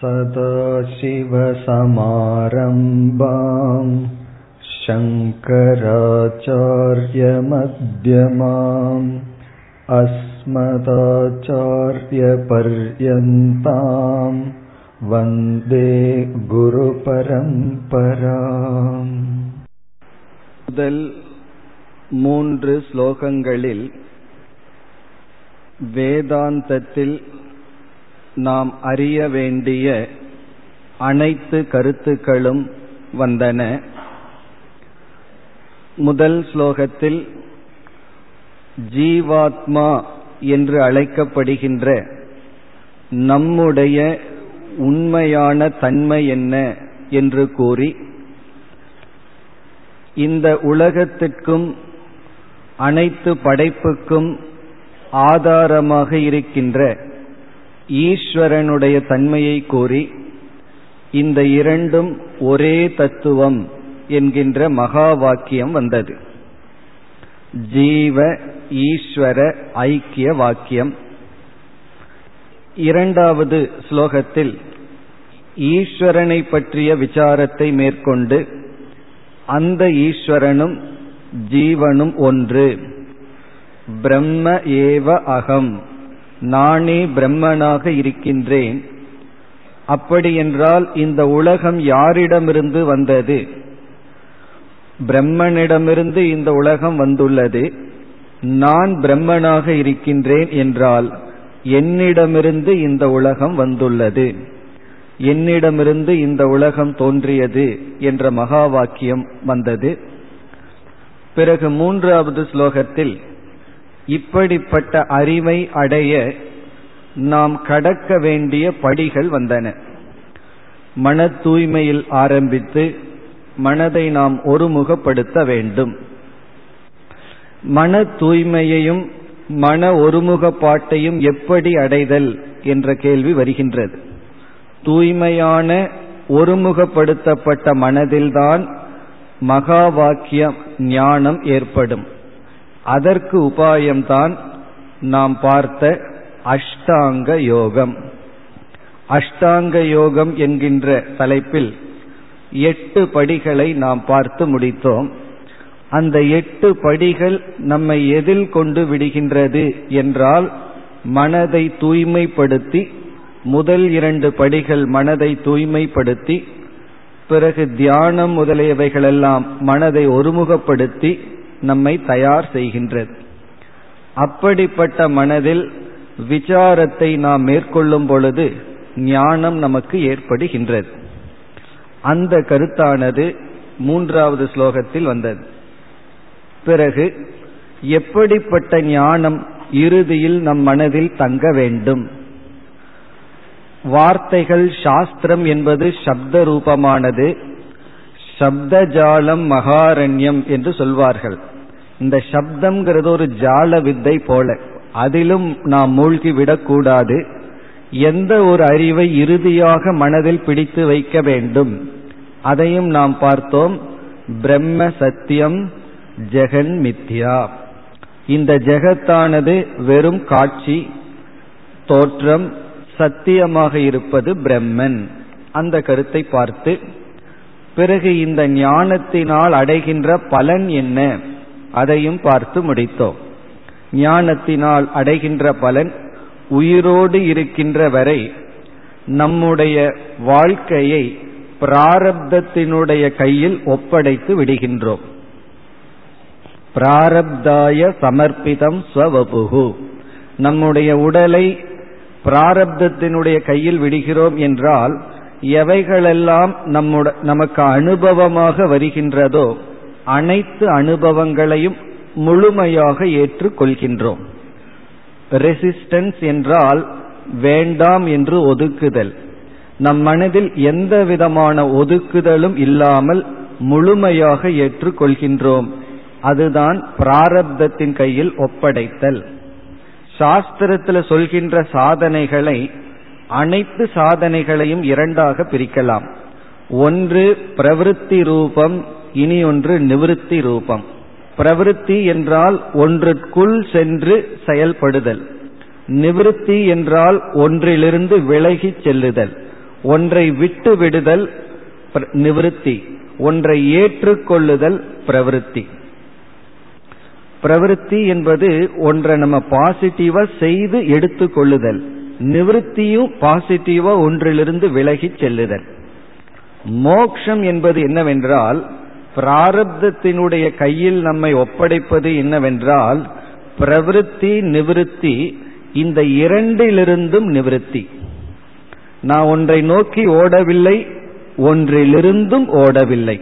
सदाशिवसमारम्भाम् शङ्कराचार्यमध्यमाम् अस्मदाचार्यपर्यन्ताम् वन्दे गुरुपरम्पराम् முதல் மூன்று ஸ்லோகங்களில் வேதாந்தத்தில் நாம் அறிய வேண்டிய அனைத்து கருத்துக்களும் வந்தன. முதல் ஸ்லோகத்தில் ஜீவாத்மா என்று அழைக்கப்படுகின்ற நம்முடைய உண்மையான தன்மை என்ன என்று கூறி இந்த உலகத்திற்கும் அனைத்து படைப்புக்கும் ஆதாரமாக இருக்கின்ற ஈஸ்வரனுடைய தன்மையை கூறி இந்த இரண்டும் ஒரே தத்துவம் என்கின்ற மகா வாக்கியம் வந்தது. ஜீவ ஈஸ்வர ஐக்கிய வாக்கியம். இரண்டாவது ஸ்லோகத்தில் ஈஸ்வரனை பற்றிய விசாரத்தை மேற்கொண்டு அந்த ஈஸ்வரனும் ஜீவனும் ஒன்று. பிரம்ம ஏவ அகம். நானே பிரம்மனாக இருக்கின்றேன். அப்படி என்றால் இந்த உலகம் யாரிடமிருந்து வந்தது? பிரம்மனிடமிருந்து இந்த உலகம் வந்துள்ளது. நான் பிரம்மனாக இருக்கின்றேன் என்றால் என்னிடமிருந்து இந்த உலகம் வந்துள்ளது. என்னிடமிருந்து இந்த உலகம் தோன்றியது என்ற மகா வாக்கியம் வந்தது. பிறகு மூன்றாவது ஸ்லோகத்தில் இப்படிப்பட்ட அறிவை அடைய நாம் கடக்க வேண்டிய படிகள் வந்தன. மன தூய்மையில் ஆரம்பித்து மனதை நாம் ஒருமுகப்படுத்த வேண்டும். மன தூய்மையையும் மன ஒருமுகப்பாட்டையும் எப்படி அடைதல் என்ற கேள்வி வருகின்றது. தூய்மையான ஒருமுகப்படுத்தப்பட்ட மனதில்தான் மகா வாக்கிய ஞானம் ஏற்படும். அதற்கு உபாயம்தான் நாம் பார்த்த அஷ்டாங்க யோகம். அஷ்டாங்க யோகம் என்கின்ற தலைப்பில் எட்டு படிகளை நாம் பார்த்து முடித்தோம். அந்த எட்டு படிகள் நம்மை எதில் கொண்டு விடுகின்றது என்றால் மனதை தூய்மைப்படுத்தி முதல் இரண்டு படிகள் மனதை தூய்மைப்படுத்தி பிறகு தியானம் முதலியவைகளெல்லாம் மனதை ஒருமுகப்படுத்தி நம்மை தயார் செய்கின்றது அப்படிப்பட்ட மனதில் விசாரத்தை நாம் மேற்கொள்ளும் பொழுது ஞானம் நமக்கு ஏற்படுகின்றது அந்த கருத்தானது மூன்றாவது ஸ்லோகத்தில் வந்தது. பிறகு எப்படிப்பட்ட ஞானம் இறுதியில் நம் மனதில் தங்க வேண்டும்? வார்த்தைகள் சாஸ்திரம் என்பது சப்த ரூபமானது. சப்தஜாலம் மகாரண்யம் என்று சொல்வார்கள். இந்த சப்தம்ங்கிறது ஒரு ஜால வித்தை போல. அதிலும் நாம் மூழ்கி விடக்கூடாது எந்த ஒரு அறிவை இறுதியாக மனதில் பிடித்து வைக்க வேண்டும். அதையும் நாம் பார்த்தோம். பிரம்ம சத்தியம் ஜெகன் மித்யா. இந்த ஜெகத்தானது வெறும் காட்சி தோற்றம் சத்தியமாக இருப்பது பிரம்மன். அந்த கருத்தை பார்த்து பிறகு இந்த ஞானத்தினால் அடைகின்ற பலன் என்ன? அதையும் பார்த்து முடித்தோம். ஞானத்தினால் அடைகின்ற பலன் உயிரோடு இருக்கின்ற வரை நம்முடைய வாழ்க்கையை பிராரப்தத்தினுடைய கையில் ஒப்படைத்து விடுகின்றோம். பிராரப்தாய சமர்ப்பிதம் ஸ்வபுகு நம்முடைய உடலை பிராரப்தத்தினுடைய கையில் விடுகிறோம் என்றால் எவைகளெல்லாம் நம்முட நமக்கு அனுபவமாக வருகின்றதோ அனைத்து அனுபவங்களையும் முழுமையாக ஏற்றுக்கொள்கின்றோம். ரெசிஸ்டன்ஸ் என்றால் வேண்டாம் என்று ஒதுக்குதல். நம் மனதில் எந்த விதமான ஒதுக்குதலும் இல்லாமல் முழுமையாக ஏற்றுக்கொள்கின்றோம். அதுதான் பிராரப்தத்தின் கையில் ஒப்படைத்தல். சாஸ்திரத்தில் சொல்கின்ற சாதனைகளை அனைத்து சாதனைகளையும் இரண்டாக பிரிக்கலாம். ஒன்று பிரவிற்த்தி ரூபம் இனி ஒன்று நிவிருத்தி ரூபம். பிரவிற்த்தி என்றால் ஒன்றுக்குள் சென்று செயல்படுதல். நிவிருத்தி என்றால் ஒன்றிலிருந்து விலகி செல்லுதல். ஒன்றை விட்டு விடுதல் நிவிருத்தி. ஒன்றை ஏற்றுக்கொள்ளுதல் பிரவிருத்தி. பிரவிற்த்தி என்பது ஒன்றை நம்ம பாசிட்டிவா செய்து எடுத்துக்கொள்ளுதல். நிவிருத்தியும் பாசிட்டிவா ஒன்றிலிருந்து விலகி செல்லுதல். மோக்ஷம் என்பது என்னவென்றால் பிராரப்தத்தினுடைய கையில் நம்மை ஒப்படைப்பது என்னவென்றால் பிரவிற்த்தி நிவிருத்தி இந்த இரண்டிலிருந்தும் நிவிருத்தி. நான் ஒன்றை நோக்கி ஓடவில்லை ஒன்றிலிருந்தும் ஓடவில்லை.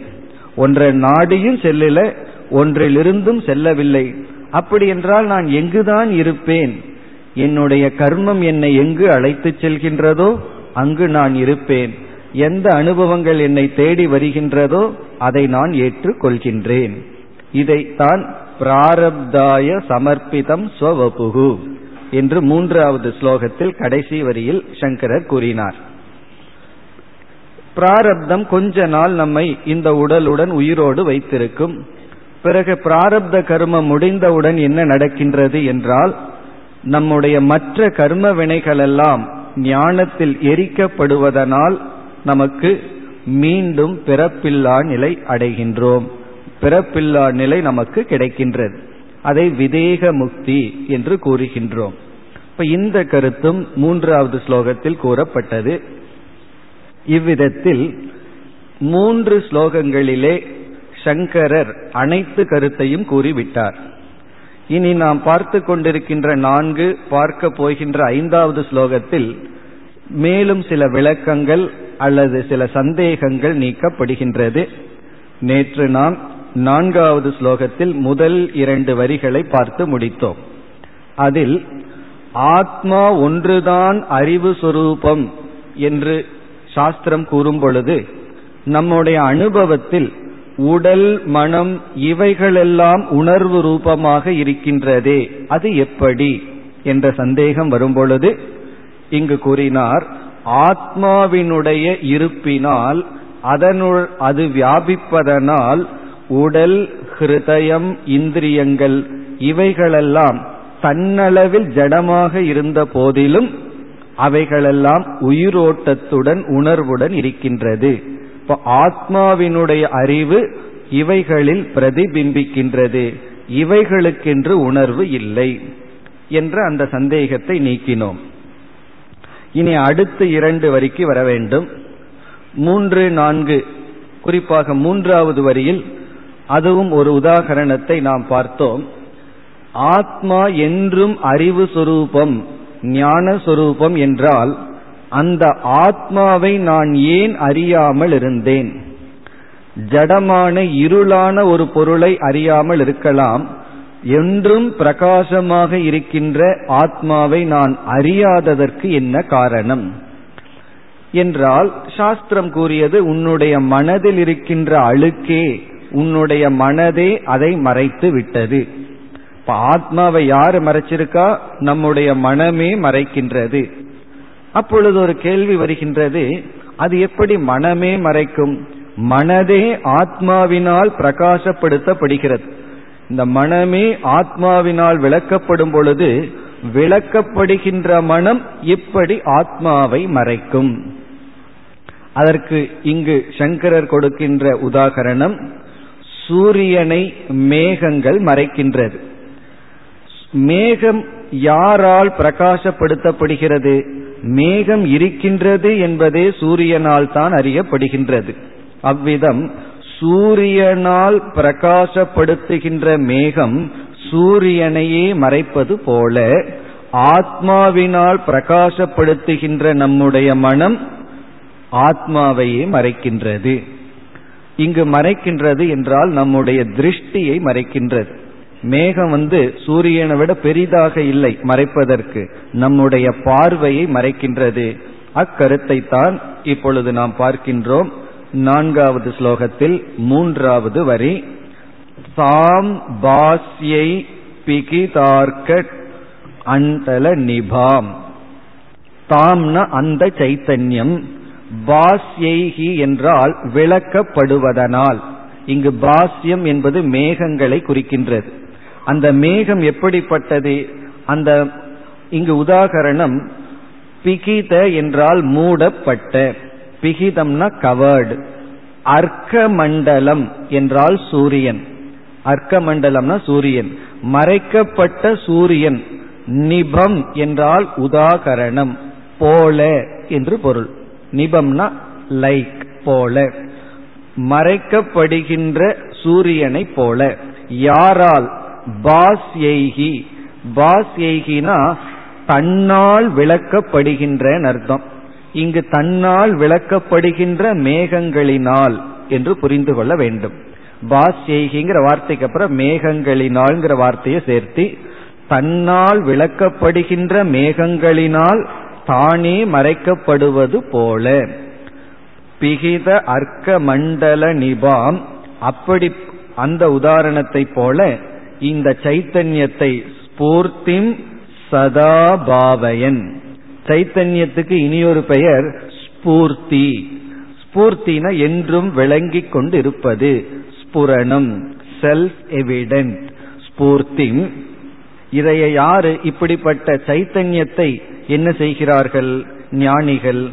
ஒன்றை நாடியும் செல்லல ஒன்றிலிருந்தும் செல்லவில்லை. அப்படி என்றால் நான் எங்குதான் இருப்பேன்? என்னுடைய கர்மம் என்னை எங்கு அழைத்து செல்கின்றதோ அங்கு நான் இருப்பேன். எந்த அனுபவங்கள் என்னை தேடி வருகின்றதோ அதை நான் ஏற்றுக்கொள்கின்றேன். இதைத்தான் பிராரப்தாய சமர்ப்பிதம் ஸ்வவபுகு என்று மூன்றாவது ஸ்லோகத்தில் கடைசி வரியில் சங்கரர் கூறினார். பிராரப்தம் கொஞ்ச நாள் நம்மை இந்த உடலுடன் உயிரோடு வைத்திருக்கும். பிறகு பிராரப்த கர்மம் முடிந்தவுடன் என்ன நடக்கின்றது என்றால் நம்முடைய மற்ற கர்ம வினைகளெல்லாம் ஞானத்தில் எரிக்கப்படுவதனால் நமக்கு மீண்டும் பிறப்பில்லா நிலை அடைகின்றோம். பிறப்பில்லா நிலை நமக்கு கிடைக்கின்றது. அதை விதேக முக்தி என்று கூறுகின்றோம். இப்ப இந்த கருத்தும் மூன்றாவது ஸ்லோகத்தில் கூறப்பட்டது. இவ்விதத்தில் மூன்று ஸ்லோகங்களிலே சங்கரர் அனைத்து கருத்தையும் கூறிவிட்டார். இனி நாம் பார்த்து கொண்டிருக்கின்ற நான்கு பார்க்க போகின்ற ஐந்தாவது ஸ்லோகத்தில் மேலும் சில விளக்கங்கள் அல்லது சில சந்தேகங்கள் நீக்கப்படுகின்றது. நேற்று நாம் நான்காவது ஸ்லோகத்தில் முதல் இரண்டு வரிகளை பார்த்து முடித்தோம். அதில் ஆத்மா ஒன்றுதான் அறிவு சுரூபம் என்று சாஸ்திரம் கூறும் பொழுது நம்முடைய அனுபவத்தில் உடல் மனம் இவைகளெல்லாம் உணர்வு ரூபமாக இருக்கின்றதே. அது எப்படி? என்ற சந்தேகம் வரும்பொழுது இங்கு கூறினார் ஆத்மாவினுடைய இருப்பினால் அதனுள் அது வியாபிப்பதனால் உடல் ஹிருதயம் இந்திரியங்கள் இவைகளெல்லாம் தன்னளவில் ஜடமாக இருந்த போதிலும் அவைகளெல்லாம் உயிரோட்டத்துடன் உணர்வுடன் இருக்கின்றது. இப்ப ஆத்மாவினுடைய அறிவு இவைகளில் பிரதிபிம்பிக்கின்றது. இவைகளுக்கென்று உணர்வு இல்லை என்ற அந்த சந்தேகத்தை நீக்கினோம். இனி அடுத்து இரண்டு வரிக்கு வர வேண்டும். மூன்று நான்கு குறிப்பாக மூன்றாவது வரியில் அதுவும் ஒரு உதாகரணத்தை நாம் பார்த்தோம். ஆத்மா என்றும் அறிவு சுரூபம் ஞான சுரூபம் என்றால் அந்த ஆத்மாவை நான் ஏன் அறியாமல் இருந்தேன்? ஜடமான இருளான ஒரு பொருளை அறியாமல் இருக்கலாம். என்றும் பிரகாசமாக இருக்கின்ற ஆத்மாவை நான் அறியாததற்கு என்ன காரணம்? என்றால் சாஸ்திரம் கூறியது உன்னுடைய மனதில் இருக்கின்ற அழுக்கே உன்னுடைய மனதே அதை மறைத்து விட்டது. இப்ப ஆத்மாவை யார் மறைச்சிருக்கா? நம்முடைய மனமே மறைக்கின்றது. அப்பொழுது ஒரு கேள்வி வருகின்றது. அது எப்படி மனமே மறைக்கும்? மனதே ஆத்மாவினால் பிரகாசப்படுத்தப்படுகிறது. இந்த மனமே ஆத்மாவினால் விளக்கப்படும் பொழுது விளக்கப்படுகின்ற மனம் எப்படி ஆத்மாவை மறைக்கும். அதற்கு இங்கு சங்கரர் கொடுக்கின்ற உதாகரணம் சூரியனை மேகங்கள் மறைக்கின்றது. மேகம் யாரால் பிரகாசப்படுத்தப்படுகிறது? மேகம் இருக்கின்றது என்பதே சூரியனால் தான் அறியப்படுகின்றது. அவ்விதம் சூரியனால் பிரகாசப்படுத்துகின்ற மேகம் சூரியனையே மறைப்பது போல ஆத்மாவினால் பிரகாசப்படுத்துகின்ற நம்முடைய மனம் ஆத்மாவையே மறைக்கின்றது. இங்கு மறைக்கின்றது என்றால் நம்முடைய திருஷ்டியை மறைக்கின்றது. மேகம் வந்து சூரியனை விட பெரிதாக இல்லை மறைப்பதற்கு. நம்முடைய பார்வையை மறைக்கின்றது. அக்கருத்தை தான் இப்பொழுது நாம் பார்க்கின்றோம். நான்காவது ஸ்லோகத்தில் மூன்றாவது வரி. சாம் பாஸ்யை பிகிதார்க்க அந்தல நிபாம். தாம்ன அந்த சைத்தன்யம். பாஸ்யைகி என்றால் விளக்கப்படுவதனால். இங்கு பாஸ்யம் என்பது மேகங்களை குறிக்கின்றது. அந்த மேகம் எப்படிப்பட்டது? அந்த இங்கு உதாகரணம் பிகித என்றால் மூடப்பட்ட. பிகிதம்னா கவர்டு அர்க்க மண்டலம் என்றால் சூரியன். அர்க்க மண்டலம்னா சூரியன். மறைக்கப்பட்ட சூரியன் நிபம் என்றால் உதாகரணம் போல என்று பொருள். நிபம்னா லைக் போல. மறைக்கப்படுகின்ற சூரியனை போல. யாரால்? பாஸ் எய்கி தன்னால் விளக்கப்படுகின்ற அர்த்தம். இங்கு தன்னால் விளக்கப்படுகின்ற மேகங்களினால் என்று புரிந்து கொள்ள வேண்டும். பாஸ்யேகிங்கிற வார்த்தைக்கு அப்புறம் மேகங்களினால்ங்கிற வார்த்தையை சேர்த்து தன்னால் விளக்கப்படுகின்ற மேகங்களினால் தானே மறைக்கப்படுவது போல. பிகித அர்க்க மண்டல நிபாம் அப்படி அந்த உதாரணத்தை போல இந்த சைத்தன்யத்தை ஸ்பூர்த்திம் சதாபாவயன் சைத்தன்யத்துக்கு இனியொரு பெயர் ஸ்பூர்த்தி. ஸ்பூர்த்தின என்றும் விளங்கிக் கொண்டு இருப்பது ஸ்புரணம் செல்ஃப் எவிடென்ட் ஸ்பூர்த்தி இதைய யாரு இப்படிப்பட்ட சைத்தன்யத்தை என்ன செய்கிறார்கள்? ஞானிகள்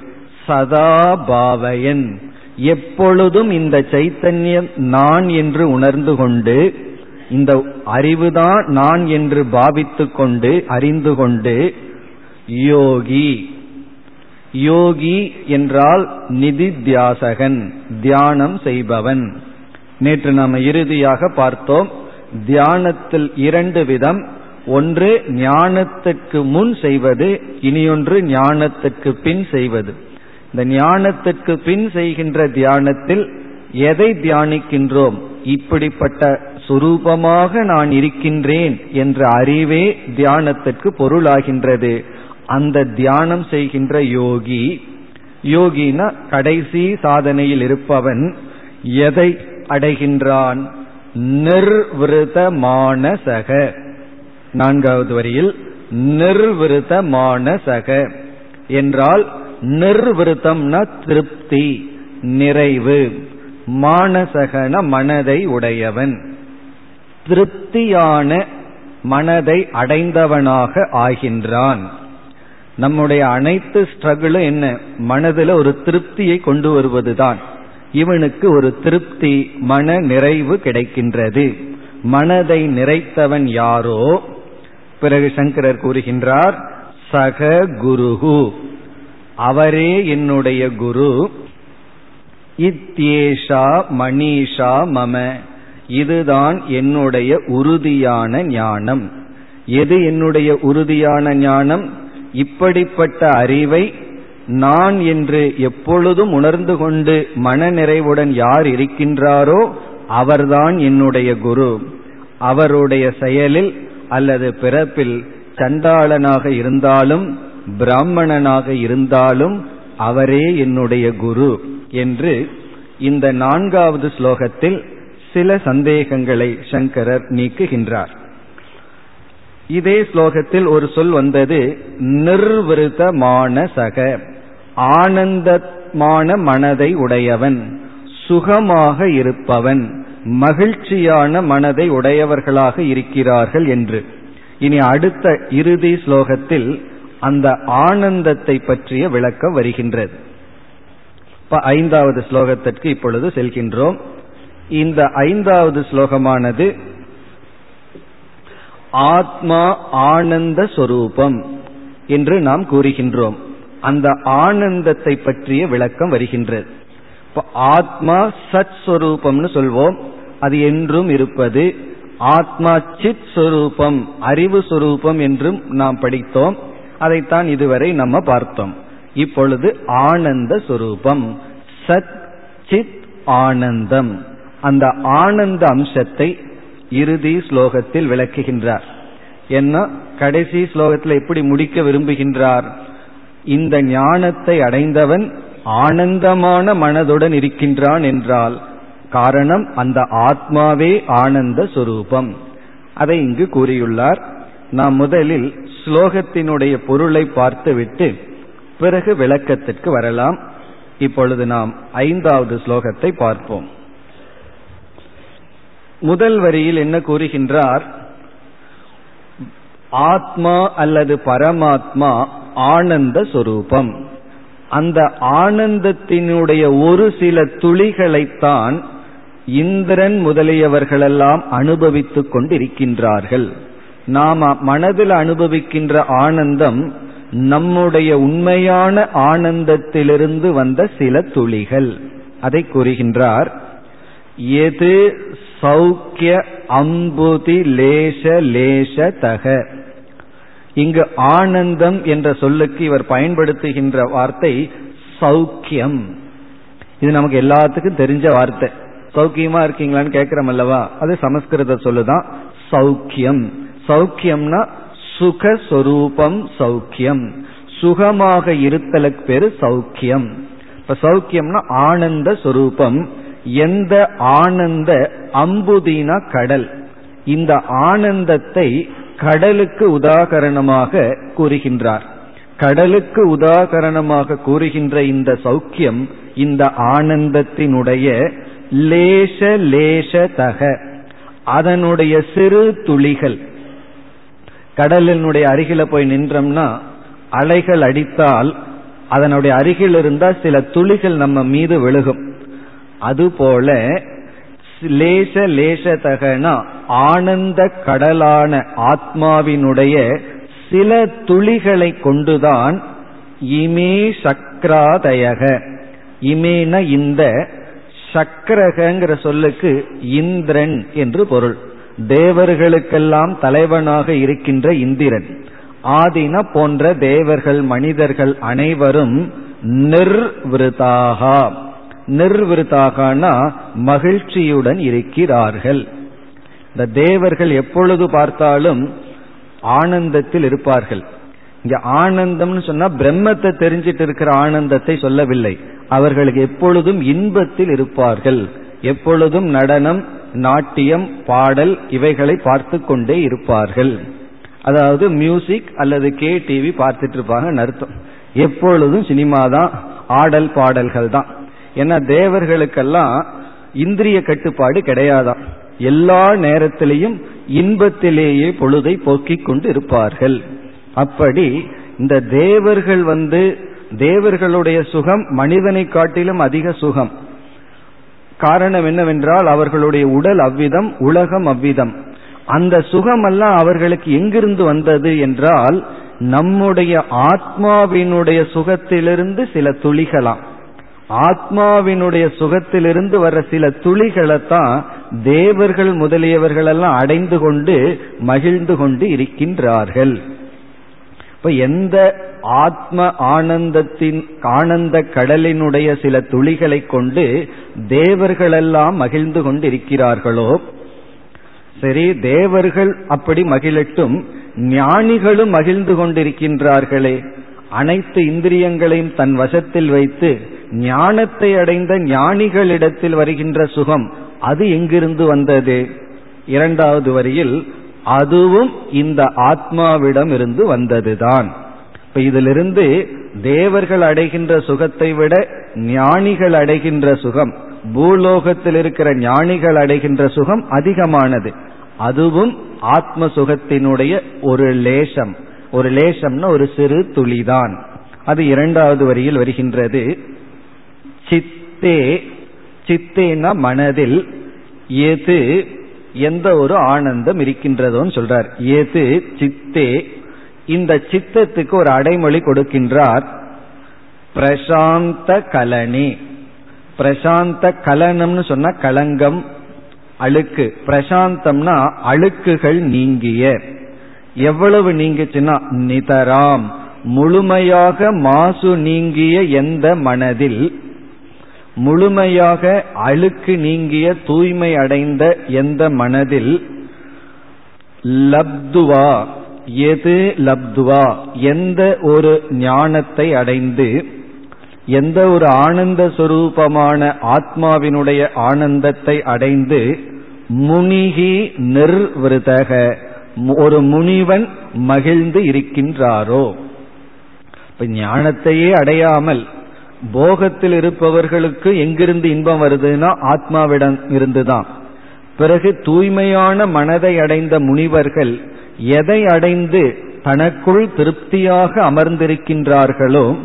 சதாபாவயன் எப்பொழுதும் இந்த சைத்தன்யம் நான் என்று உணர்ந்து கொண்டு இந்த அறிவுதான் நான் என்று பாவித்து கொண்டு அறிந்து கொண்டு யோகி. யோகி என்றால் நிதி தியாசகன் தியானம் செய்பவன். நேற்று நாம் இறுதியாக பார்த்தோம் தியானத்தில் இரண்டு விதம். ஒன்று ஞானத்துக்கு முன் செய்வது இனியொன்று ஞானத்துக்கு பின் செய்வது. இந்த ஞானத்துக்கு பின் செய்கின்ற தியானத்தில் எதை தியானிக்கின்றோம்? இப்படிப்பட்ட சுரூபமாக நான் இருக்கின்றேன் என்ற அறிவே தியானத்திற்கு பொருளாகின்றது. அந்த தியானம் செய்கின்ற யோகி யோகினா கடைசி சாதனையில் இருப்பவன் எதை அடைகின்றான்? நிர்விருத மானசக நான்காவது வரியில் நிர்விருத மானசக என்றால் நிர்விருத்தம்னா திருப்தி நிறைவு. மானசகன மனதை உடையவன். திருப்தியான மனதை அடைந்தவனாக ஆகின்றான். நம்முடைய அனைத்து ஸ்ட்ரகிளும் என்ன? மனதில் ஒரு திருப்தியை கொண்டு வருவதுதான். இவனுக்கு ஒரு திருப்தி மன நிறைவு கிடைக்கின்றது. மனதை நிறைத்தவன் யாரோ? பிறகு சங்கரர் கூறுகின்றார் சக குருகு அவரே என்னுடைய குரு. இத்யேஷா மணிஷா மம. இதுதான் என்னுடைய உறுதியான ஞானம். எது என்னுடைய உறுதியான ஞானம்? இப்படிப்பட்ட அறிவை நான் என்று எப்பொழுதும் உணர்ந்து கொண்டு மன நிறைவுடன் யார் இருக்கின்றாரோ அவர்தான் என்னுடைய குரு. அவருடைய செயலில் அல்லது பிறப்பில் சண்டாளனாக இருந்தாலும் பிராமணனாக இருந்தாலும் அவரே என்னுடைய குரு என்று இந்த நான்காவது ஸ்லோகத்தில் சில சந்தேகங்களை சங்கரர் நீக்குகின்றார். இதே ஸ்லோகத்தில் ஒரு சொல் வந்தது நிர்விருதமான சக ஆனந்தமான மனதை உடையவன் சுகமாக இருப்பவன் மகிழ்ச்சியான மனதை உடையவர்களாக இருக்கிறார்கள் என்று. இனி அடுத்த இறுதி ஸ்லோகத்தில் அந்த ஆனந்தத்தை பற்றிய விளக்கம் வருகின்றது. ஐந்தாவது ஸ்லோகத்திற்கு இப்பொழுது செல்கின்றோம். இந்த ஐந்தாவது ஸ்லோகமானது ஆத்மா ஆனந்த சொரூபம் என்று நாம் கூறுகின்றோம். அந்த ஆனந்தத்தை பற்றிய விளக்கம் வருகின்றது. ஆத்மா சத் சொரூபம்னு சொல்வோம். அது என்றும் இருப்பது ஆத்மா சித் சொரூபம் அறிவு சொரூபம் என்றும் நாம் படித்தோம். அதைத்தான் இதுவரை நம்ம பார்த்தோம். இப்பொழுது ஆனந்த சொரூபம் சத் சித் ஆனந்தம். அந்த ஆனந்த அம்சத்தை இறுதி ஸ்லோகத்தில் விளக்குகின்றார். என்ன? கடைசி ஸ்லோகத்தில் எப்படி முடிக்க விரும்புகின்றார்? இந்த ஞானத்தை அடைந்தவன் ஆனந்தமான மனதுடன் இருக்கின்றான் என்றால் காரணம் அந்த ஆத்மாவே ஆனந்த சுரூபம். அதை இங்கு கூறியுள்ளார். நாம் முதலில் ஸ்லோகத்தினுடைய பொருளை பார்த்துவிட்டு பிறகு விளக்கத்திற்கு வரலாம். இப்பொழுது நாம் ஐந்தாவது ஸ்லோகத்தை பார்ப்போம். முதல் வரியில் என்ன கூறுகின்றார்? ஆத்மா அல்லது பரமாத்மா ஆனந்த சொரூபம். அந்த ஆனந்தத்தினுடைய ஒரு சில துளிகளைத்தான் இந்திரன் முதலியவர்களெல்லாம் அனுபவித்துக் கொண்டிருக்கின்றார்கள். நாம் மனதில் அனுபவிக்கின்ற ஆனந்தம் நம்முடைய உண்மையான ஆனந்தத்திலிருந்து வந்த சில துளிகள். அதை கூறுகின்றார் எது சௌக்கிய அம்புதி லேச லேச தக. இங்கு ஆனந்தம் என்ற சொல்லுக்கு இவர் பயன்படுத்துகின்ற வார்த்தை சௌக்கியம். இது நமக்கு எல்லாத்துக்கும் தெரிஞ்ச வார்த்தை. சௌக்கியமா இருக்கீங்களான்னு கேட்கிறோம் அல்லவா அது சமஸ்கிருத சொல்லுதான் சௌக்கியம். சௌக்கியம்னா சுகஸ்வரூபம் சௌக்கியம். சுகமாக இருத்தலுக்கு பேரு சௌக்கியம். இப்ப சௌக்கியம்னா ஆனந்த சொரூபம். எந்த ஆனந்த அம்புதினா கடல்? இந்த ஆனந்தத்தை கடலுக்கு உதாகரணமாக கூறுகின்றார். கடலுக்கு உதாகரணமாக கூறுகின்ற இந்த சௌக்கியம் இந்த ஆனந்தத்தினுடைய லேச லேச தக அதனுடைய சிறு துளிகள். கடலினுடைய அருகில போய் நின்றோம்னா அலைகள் அடித்தால் அதனுடைய அருகில் இருந்தால் சில துளிகள் நம்ம மீது விழுகும். அதுபோல லேச லேசதகனா ஆனந்த கடலான ஆத்மாவினுடைய சில துளிகளை கொண்டுதான் இமே சக்ராதயக. இமேன இந்த சக்கரகங்கிற சொல்லுக்கு இந்திரன் என்று பொருள். தேவர்களுக்கெல்லாம் தலைவனாக இருக்கின்ற இந்திரன். ஆதின போன்ற தேவர்கள் மனிதர்கள் அனைவரும் நிர்விருதாகா. நிர்விருத்தாகனா மகிழ்ச்சியுடன் இருக்கிறார்கள். இந்த தேவர்கள் எப்பொழுது பார்த்தாலும் ஆனந்தத்தில் இருப்பார்கள். இங்க ஆனந்தம்னு சொன்னா பிரம்மத்தை தெரிஞ்சிட்டு இருக்கிற ஆனந்தத்தை சொல்லவில்லை. அவர்களுக்கு எப்பொழுதும் இன்பத்தில் இருப்பார்கள். எப்பொழுதும் நடனம் நாட்டியம் பாடல் இவைகளை பார்த்து கொண்டே இருப்பார்கள். அதாவது மியூசிக் அல்லது கே டிவி பார்த்துட்டு இருப்பாங்க அர்த்தம். எப்பொழுதும் சினிமா தான் ஆடல் பாடல்கள் தான் ஏன்னா தேவர்களுக்கெல்லாம் இந்திரிய கட்டுப்பாடு கிடையாதான் எல்லா நேரத்திலையும் இன்பத்திலேயே பொழுதை போக்கிக் கொண்டு இருப்பார்கள். அப்படி இந்த தேவர்கள் வந்து தேவர்களுடைய சுகம் மனிதனை காட்டிலும் அதிக சுகம். காரணம் என்னவென்றால் அவர்களுடைய உடல் அவ்விதம் உலகம் அவ்விதம். அந்த சுகமெல்லாம் அவர்களுக்கு எங்கிருந்து வந்தது என்றால் நம்முடைய ஆத்மாவினுடைய சுகத்திலிருந்து சில துளிகளாம். ஆத்மாவினுடைய சுகத்திலிருந்து வர்ற சில துளிகளைத்தான் தேவர்கள் முதலியவர்கள் எல்லாம் அடைந்து கொண்டு மகிழ்ந்து கொண்டு இருக்கின்றார்கள். இப்ப எந்த ஆத்ம ஆனந்தத்தின் ஆனந்த கடலினுடைய சில துளிகளை கொண்டு தேவர்களெல்லாம் மகிழ்ந்து கொண்டு இருக்கிறார்களோ சரி தேவர்கள் அப்படி மகிழட்டும் ஞானிகளும் மகிழ்ந்து கொண்டிருக்கின்றார்களே. அனைத்து இந்திரியங்களையும் தன் வசத்தில் வைத்து ஞானத்தை அடைந்த ஞானிகளிடத்தில் வருகின்ற சுகம் அது எங்கிருந்து வந்தது? இரண்டாவது வரியில் அதுவும் இந்த ஆத்மாவிடம் இருந்து வந்ததுதான். இப்ப இதிலிருந்து தேவர்கள் அடைகின்ற சுகத்தை விட ஞானிகள் அடைகின்ற சுகம் பூலோகத்தில் இருக்கிற ஞானிகள் அடைகின்ற சுகம் அதிகமானது. அதுவும் ஆத்ம சுகத்தினுடைய ஒரு லேசம். ஒரு லேசம்னா ஒரு சிறு துளிதான். அது இரண்டாவது வரியில் வருகின்றது. சித்தே சித்தேனா மனதில் எது எந்த ஒரு ஆனந்தம் இருக்கின்றதோன்னு சொல்றார். எது சித்தே இந்த சித்தத்துக்கு ஒரு அடைமொழி கொடுக்கின்றார். பிரசாந்த கலனி. பிரசாந்த கலனம்னு சொன்னா கலங்கம் அழுக்கு. பிரசாந்தம்னா அழுக்குகள் நீங்கிய. எவ்வளவு நீங்குச்சுன்னா நிதராம். முழுமையாக மாசு நீங்கிய எந்த மனதில் முழுமையாக அழுக்கு நீங்கிய தூய்மை அடைந்த எந்த மனதில்? லப்துவா. எது லப்துவா? எந்த ஒரு ஞானத்தை அடைந்து எந்த ஒரு ஆனந்த சுரூபமான ஆத்மாவினுடைய ஆனந்தத்தை அடைந்து முனிகி நிர்விருதக. ஒரு முனிவன் மகிழ்ந்து இருக்கின்றாரோ? இப்ப ஞானத்தையே அடையாமல் போகத்தில் இருப்பவர்களுக்கு எங்கிருந்து இன்பம் வருதுன்னா ஆத்மாவிடம் இருந்துதான். பிறகு தூய்மையான மனதை அடைந்த முனிவர்கள் எதை அடைந்து தனக்குள் திருப்தியாக அமர்ந்திருக்கின்றார்களோ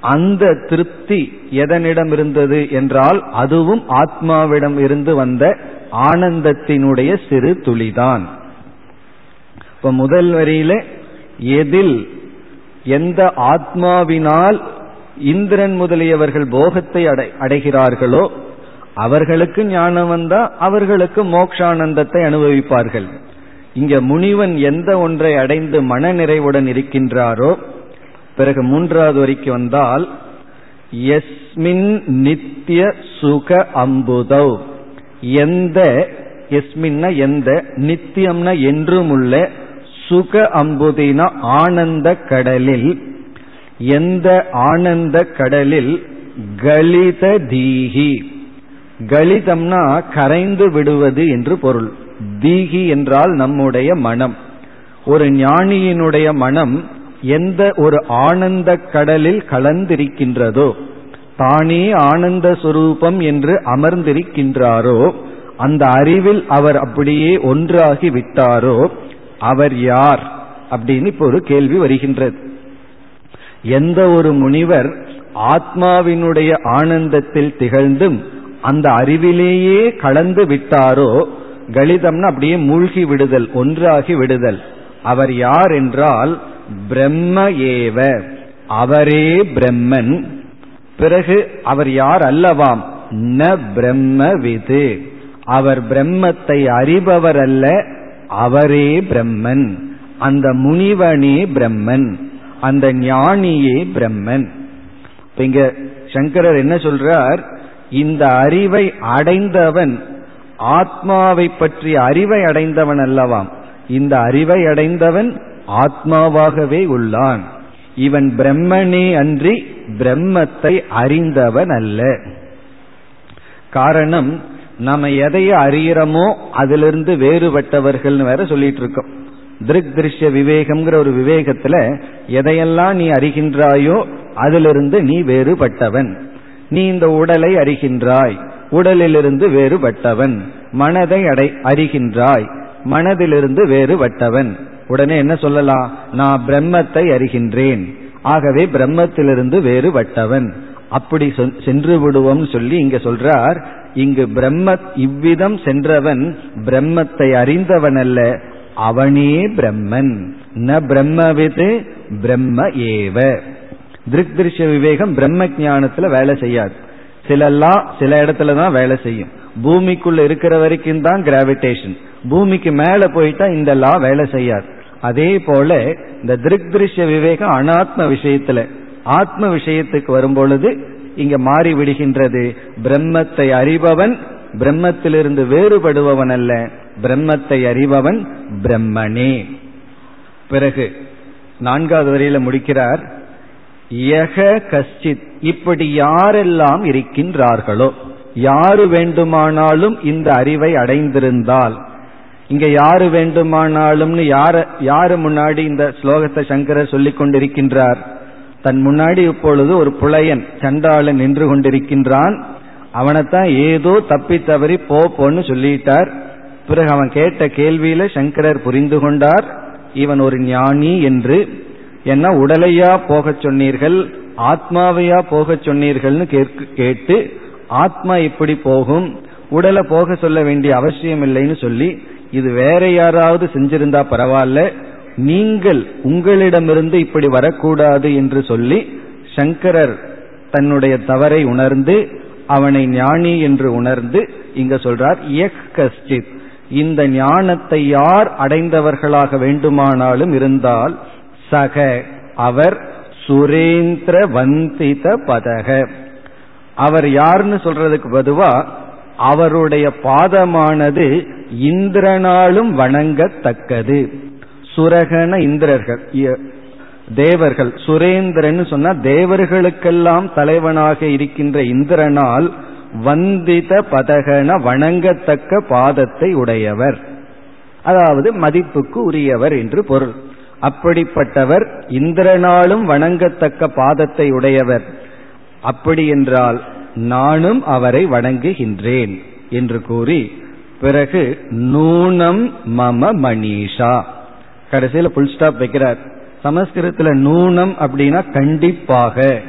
அந்த திருப்தி எதனிடம் இருந்தது என்றால் அதுவும் ஆத்மாவிடம் இருந்து வந்த ஆனந்தத்தினுடைய சிறு துளிதான். இப்ப முதல் வரியில எதில் எந்த ஆத்மாவினால் இந்திரன் முதலியவர்கள் போகத்தை அடை அடைகிறார்களோ அவர்களுக்கு ஞானம் வந்தா அவர்களுக்கு மோக்ஷானந்தத்தை அனுபவிப்பார்கள். இங்க முனிவன் எந்த ஒன்றை அடைந்து மன நிறைவுடன் இருக்கின்றாரோ பிறகு மூன்றாவது வரைக்கும் வந்தால் எஸ்மின் நித்திய சுக அம்புதௌ. எந்த எஸ்மின்னா எந்த நித்தியம்னா என்றும் உள்ள சுக அம்புதினா ஆனந்த கடலில் எந்த ஆனந்த கடலில் கலித தீகி கலிதம்னா கரைந்து விடுவது என்று பொருள். தீகி என்றால் நம்முடைய மனம். ஒரு ஞானியினுடைய மனம் எந்த ஒரு ஆனந்த கடலில் கலந்திருக்கின்றதோ தானே ஆனந்த சுரூபம் என்று அமர்ந்திருக்கின்றாரோ அந்த அறிவில் அவர் அப்படியே ஒன்றாகி விட்டாரோ அவர் யார்? அப்படின்னு இப்போ ஒரு கேள்வி வருகின்றது. எந்த ஒரு முனிவர் ஆத்மாவினுடைய ஆனந்தத்தில் திகழ்ந்தும் அந்த அறிவிலேயே கலந்து விட்டாரோ கலிதம்னு அப்படியே மூழ்கி விடுதல் ஒன்றாகி விடுதல். அவர் யார் என்றால் பிரம்ம ஏவ. அவரே பிரம்மன். பிறகு அவர் யார் அல்லவாம்? ந பிரம்ம விது. அவர் பிரம்மத்தை அறிபவர் அல்ல அவரே பிரம்மன். அந்த முனிவனே பிரம்மன். அந்த ஞானியே பிரம்மன். இப்ப இங்க சங்கரர் என்ன சொல்றார்? இந்த அறிவை அடைந்தவன் ஆத்மாவை பற்றி அறிவை அடைந்தவன் அல்லவாம். இந்த அறிவை அடைந்தவன் ஆத்மாவாகவே உள்ளான். இவன் பிரம்மனே அன்றி பிரம்மத்தை அறிந்தவன் அல்ல. காரணம் நம்ம எதையை அறிகிறோமோ அதிலிருந்து வேறுபட்டவர்கள்னு வேற சொல்லிட்டு இருக்கோம். திருக் திருஷ்ய விவேகம்ங்கிற ஒரு விவேகத்துல எதையெல்லாம் நீ அறிகின்றாயோ அதிலிருந்து நீ வேறுபட்டவன். நீ இந்த உடலை அறிகின்றாய் உடலிலிருந்து வேறுபட்டவன். மனதை அடை அறிகின்றாய் மனதிலிருந்து வேறுபட்டவன். உடனே என்ன சொல்லலாம்? நான் பிரம்மத்தை அறிகின்றேன். ஆகவே பிரம்மத்திலிருந்து வேறுபட்டவன். அப்படி சென்று விடுவோம் சொல்லி இங்க சொல்றார். இங்கு பிரம்ம இவ்விதம் சென்றவன் பிரம்மத்தை அறிந்தவன் அல்ல அவனே பிரம்மன். ந பிரம்மவிது பிரம்ம ஏவ. திருக் திருஷ்ய விவேகம் பிரம்ம ஜானத்துல வேலை செய்யாது. சிலெல்லாம் சில இடத்துல தான் வேலை செய்யும். பூமிக்குள்ள இருக்கிற வரைக்கும் தான் கிராவிடேஷன் பூமிக்கு மேல போயிட்டா இந்த லா வேலை செய்யாது. அதே போல இந்த திருக் திருஷ்ய விவேகம் அனாத்ம விஷயத்துல ஆத்ம விஷயத்துக்கு வரும் பொழுது இங்க மாறி விடுகின்றது. பிரம்மத்தை அறிபவன் பிரம்மத்திலிருந்து வேறுபடுபவன் அல்ல பிரம்மத்தை அறிபவன் பிரம்மனே. பிறகு நான்காவது வரையில முடிக்கிறார் யக கஷ்டித் இப்படி யாரெல்லாம் இருக்கின்றார்களோ யாரு வேண்டுமானாலும் இந்த அறிவை அடைந்திருந்தால் இங்க யாரு வேண்டுமானாலும்னு யார யாரு முன்னாடி இந்த ஸ்லோகத்தை சங்கரர் சொல்லிக் கொண்டிருக்கின்றார்? தன் முன்னாடி இப்பொழுது ஒரு புலையன் சண்டாளன் நின்று கொண்டிருக்கின்றான். அவனைத்தான் ஏதோ தப்பி தவறி போன்னு சொல்லிட்டார். பிறகு அவன் கேட்ட கேள்வியில சங்கரர் புரிந்து கொண்டார். இவன் ஒரு ஞானி என்று. என்ன உடலையா போகச் சொன்னீர்கள்? ஆத்மாவையா போகச் சொன்னீர்கள்னு கேட்டு ஆத்மா இப்படி போகும்? உடலை போக சொல்ல வேண்டிய அவசியம் இல்லைன்னு சொல்லி இது வேற யாராவது செஞ்சிருந்தா பரவாயில்ல. நீங்கள் உங்களிடமிருந்து இப்படி வரக்கூடாது என்று சொல்லி சங்கரர் தன்னுடைய தவறை உணர்ந்து அவனை ஞானி என்று உணர்ந்து இங்க சொல்றார் எக் கஷ்டித். இந்த ஞானத்தை யார் அடைந்தவர்களாக வேண்டுமானாலும் இருந்தால் சக அவர் சுரேந்திர வந்தித பதக. அவர் யாருன்னு சொல்றதுக்கு பதுவா அவருடைய பாதமானது இந்திரனாலும் வணங்கத்தக்கது. சுரகன இந்திரர்கள் தேவர்கள் சுரேந்திரன் சொன்னா தேவர்களுக்கெல்லாம் தலைவனாக இருக்கின்ற இந்திரனால் வந்தித பதகன வணங்கத்தக்க பாதத்தை உடையவர். அதாவது மதிப்புக்கு உரியவர் என்று பொருள். அப்படிப்பட்டவர் இந்திரனாலும் வணங்கத்தக்க பாதத்தை உடையவர். அப்படி என்றால் நானும் அவரை வணங்குகின்றேன் என்று கூறி பிறகு நூனம் மம மணிஷா. கடைசியில புல் ஸ்டாப் வைக்கிறார். சமஸ்கிருதத்துல நூனம் அப்படின்னா கண்டிப்பாக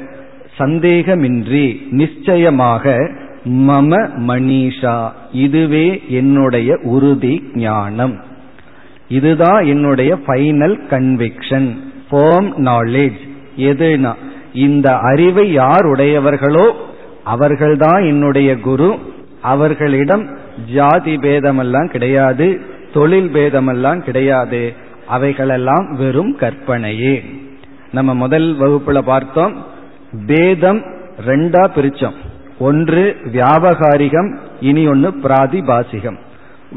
சந்தேகமின்றி நிச்சயமாக மம மணிஷா இதுவே என்னுடைய உறுதி ஞானம். இதுதான் என்னுடைய ஃபைனல் கன்விக்ஷன் ஃபோம் நாலேஜ் எதுனா இந்த அறிவை யார் உடையவர்களோ அவர்கள்தான் என்னுடைய குரு. அவர்களிடம் ஜாதி பேதமெல்லாம் கிடையாது தொழில் பேதமெல்லாம் கிடையாது. அவைகளெல்லாம் வெறும் கற்பனையே. நம்ம முதல் வகுப்புல பார்த்தோம் பேதம் ரெண்டா பிரிச்சோம். ஒன்று வியாபகாரிகம் இனி ஒன்று பிராதிபாசிகம்.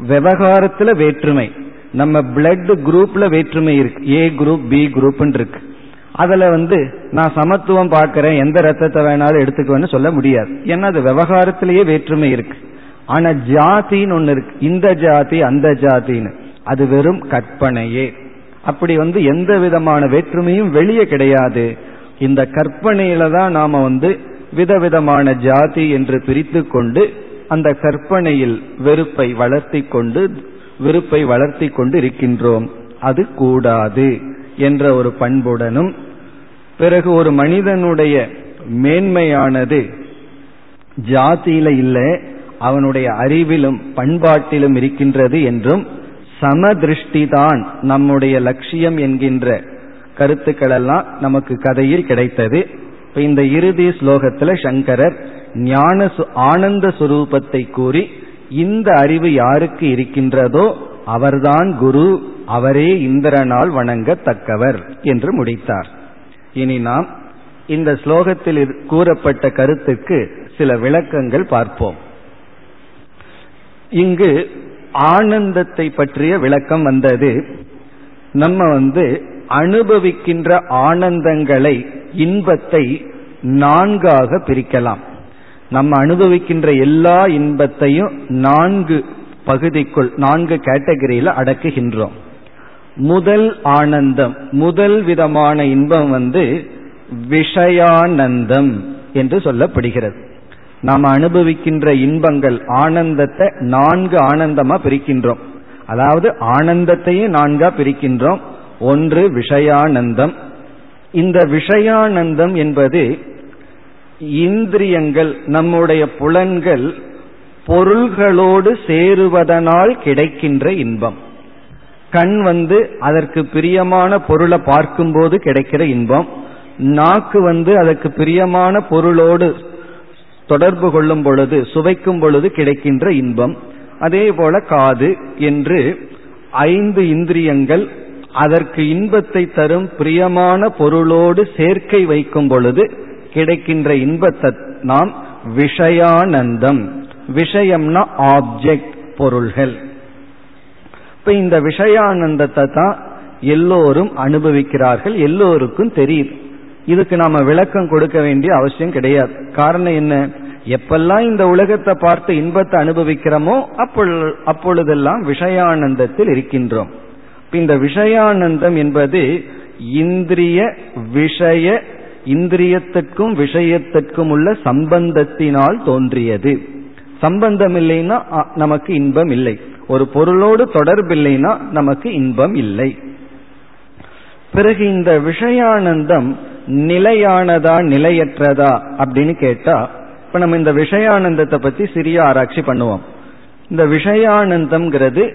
விவகாரத்துல வேற்றுமை. நம்ம பிளட் குரூப்ல வேற்றுமை இருக்கு. ஏ குரூப் பி குரூப் இருக்கு. அதுல வந்து நான் சமத்துவம் பார்க்கிறேன் எந்த ரத்தத்தை வேணாலும் எடுத்துக்குவேன்னு சொல்ல முடியாது. ஏன்னா அது விவகாரத்திலேயே வேற்றுமை இருக்கு. ஆனா ஜாதின்னு ஒன்னு இருக்கு. இந்த ஜாதி அந்த ஜாதின்னு. அது வெறும் கற்பனையே. அப்படி வந்து எந்த விதமான வேற்றுமையும் வெளியே கிடையாது. இந்த கற்பனையில தான் நாம வந்து விதவிதமான ஜாதி என்று பிரித்து கொண்டு அந்த கற்பனையில் வெறுப்பை வளர்த்தி கொண்டு வெறுப்பை வளர்த்தி கொண்டு இருக்கின்றோம். அது கூடாது என்ற ஒரு பண்புடனும் பிறகு ஒரு மனிதனுடைய மேன்மையானது ஜாதியில இல்லை அவனுடைய அறிவிலும் பண்பாட்டிலும் இருக்கின்றது என்றும் சமதிருஷ்டிதான் நம்முடைய லட்சியம் என்கின்ற கருத்துக்கள் எல்லாம் நமக்கு கதையில் கிடைத்தது. இப்ப இந்த இறுதி ஸ்லோகத்துல சங்கரர் ஞான ஆனந்த சுரூபத்தை கூறி இந்த அறிவு யாருக்கு இருக்கின்றதோ அவர்தான் குரு அவரே இந்திரனால் வணங்கத்தக்கவர் என்று முடித்தார். இனி நாம் இந்த ஸ்லோகத்தில் கூறப்பட்ட கருத்துக்கு சில விளக்கங்கள் பார்ப்போம். இங்கு ஆனந்தத்தை பற்றிய விளக்கம் வந்தது. நம்ம வந்து அனுபவிக்கின்ற ஆனந்தங்களை இன்பத்தை நான்காக பிரிக்கலாம். நம்ம அனுபவிக்கின்ற எல்லா இன்பத்தையும் நான்கு பகுதிக்குள் நான்கு கேட்டகரியில அடக்குகின்றோம். முதல் ஆனந்தம் முதல் விதமான இன்பம் வந்து விஷயானந்தம் என்று சொல்லப்படுகிறது. நாம் அனுபவிக்கின்ற இன்பங்கள் ஆனந்தத்தை நான்கு ஆனந்தமா பிரிக்கின்றோம். அதாவது ஆனந்தத்தையும் நான்கா பிரிக்கின்றோம். ஒன்று விஷயானந்தம். இந்த விஷயானந்தம் என்பது இந்திரியங்கள் நம்முடைய புலன்கள் பொருள்களோடு சேருவதனால் கிடைக்கின்ற இன்பம். கண் வந்து அதற்கு பிரியமான பொருளை பார்க்கும்போது கிடைக்கிற இன்பம். நாக்கு வந்து அதற்கு பிரியமான பொருளோடு தொடர்பு கொள்ளும் பொழுது சுவைக்கும் பொழுது கிடைக்கின்ற இன்பம். அதே போல காது என்று ஐந்து இந்திரியங்கள் அதற்கு இன்பத்தை தரும் பிரியமான பொருளோடு சேர்க்கை வைக்கும் பொழுது கிடைக்கின்ற இன்பத்தை நாம் விஷயானந்தம். விஷயம்னா ஆப்ஜெக்ட் பொருள்கள். இப்ப இந்த விஷயானந்தத்தை தான் எல்லோரும் அனுபவிக்கிறார்கள். எல்லோருக்கும் தெரியுது. இதுக்கு நாம விளக்கம் கொடுக்க வேண்டிய அவசியம் கிடையாது. காரணம் என்ன? எப்பெல்லாம் இந்த உலகத்தை பார்த்து இன்பத்தை அனுபவிக்கிறோமோ அப்பொழுதெல்லாம் விஷயானந்தத்தில் இருக்கின்றோம். இந்த விஷயானந்தம் என்பது இந்திரிய விஷய இந்திரியத்திற்கும் விஷயத்திற்கும் உள்ள சம்பந்தத்தினால் தோன்றியது. சம்பந்தம் இல்லைன்னா நமக்கு இன்பம் இல்லை. ஒரு பொருளோடு தொடர்பு இல்லைன்னா நமக்கு இன்பம் இல்லை. பிறகு இந்த விஷயானந்தம் நிலையானதா நிலையற்றதா அப்படின்னு கேட்டா இப்ப நம்ம இந்த விஷயானந்தத்தை பத்தி சிறிய ஆராய்ச்சி பண்ணுவோம். இந்த விஷயானந்தம்ங்கிறது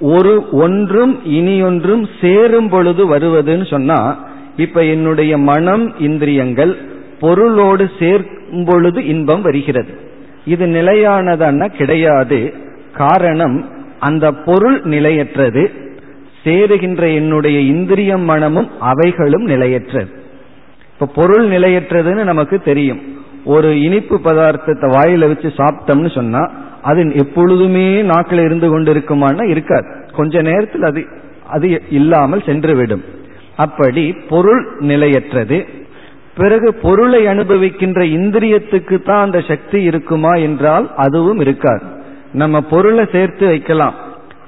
ஒரு ஒன்றும் இனியொன்றும் சேரும் பொழுது வருவதுன்னு சொன்னா இப்ப என்னுடைய மனம் இந்திரியங்கள் பொருளோடு சேர்க்கும் பொழுது இன்பம் வருகிறது. இது நிலையானதான்னா கிடையாது. காரணம் அந்த பொருள் நிலையற்றது. சேருகின்ற என்னுடைய இந்திரியம் மனமும் அவைகளும் நிலையற்றது. இப்ப பொருள் நிலையற்றதுன்னு நமக்கு தெரியும். ஒரு இனிப்பு பதார்த்தத்தை வாயில வச்சு சாப்பிட்டோம்னு சொன்னா அது எப்பொழுதுமே நாக்கில் இருந்து கொண்டு இருக்குமானா இருக்காது. கொஞ்ச நேரத்தில் அது அது இல்லாமல் சென்றுவிடும். அப்படி பொருள் நிலையற்றது. பிறகு பொருளை அனுபவிக்கின்ற இந்திரியத்துக்கு தான் அந்த சக்தி இருக்குமா என்றால் அதுவும் இருக்காது. நம்ம பொருளை சேர்த்து வைக்கலாம்.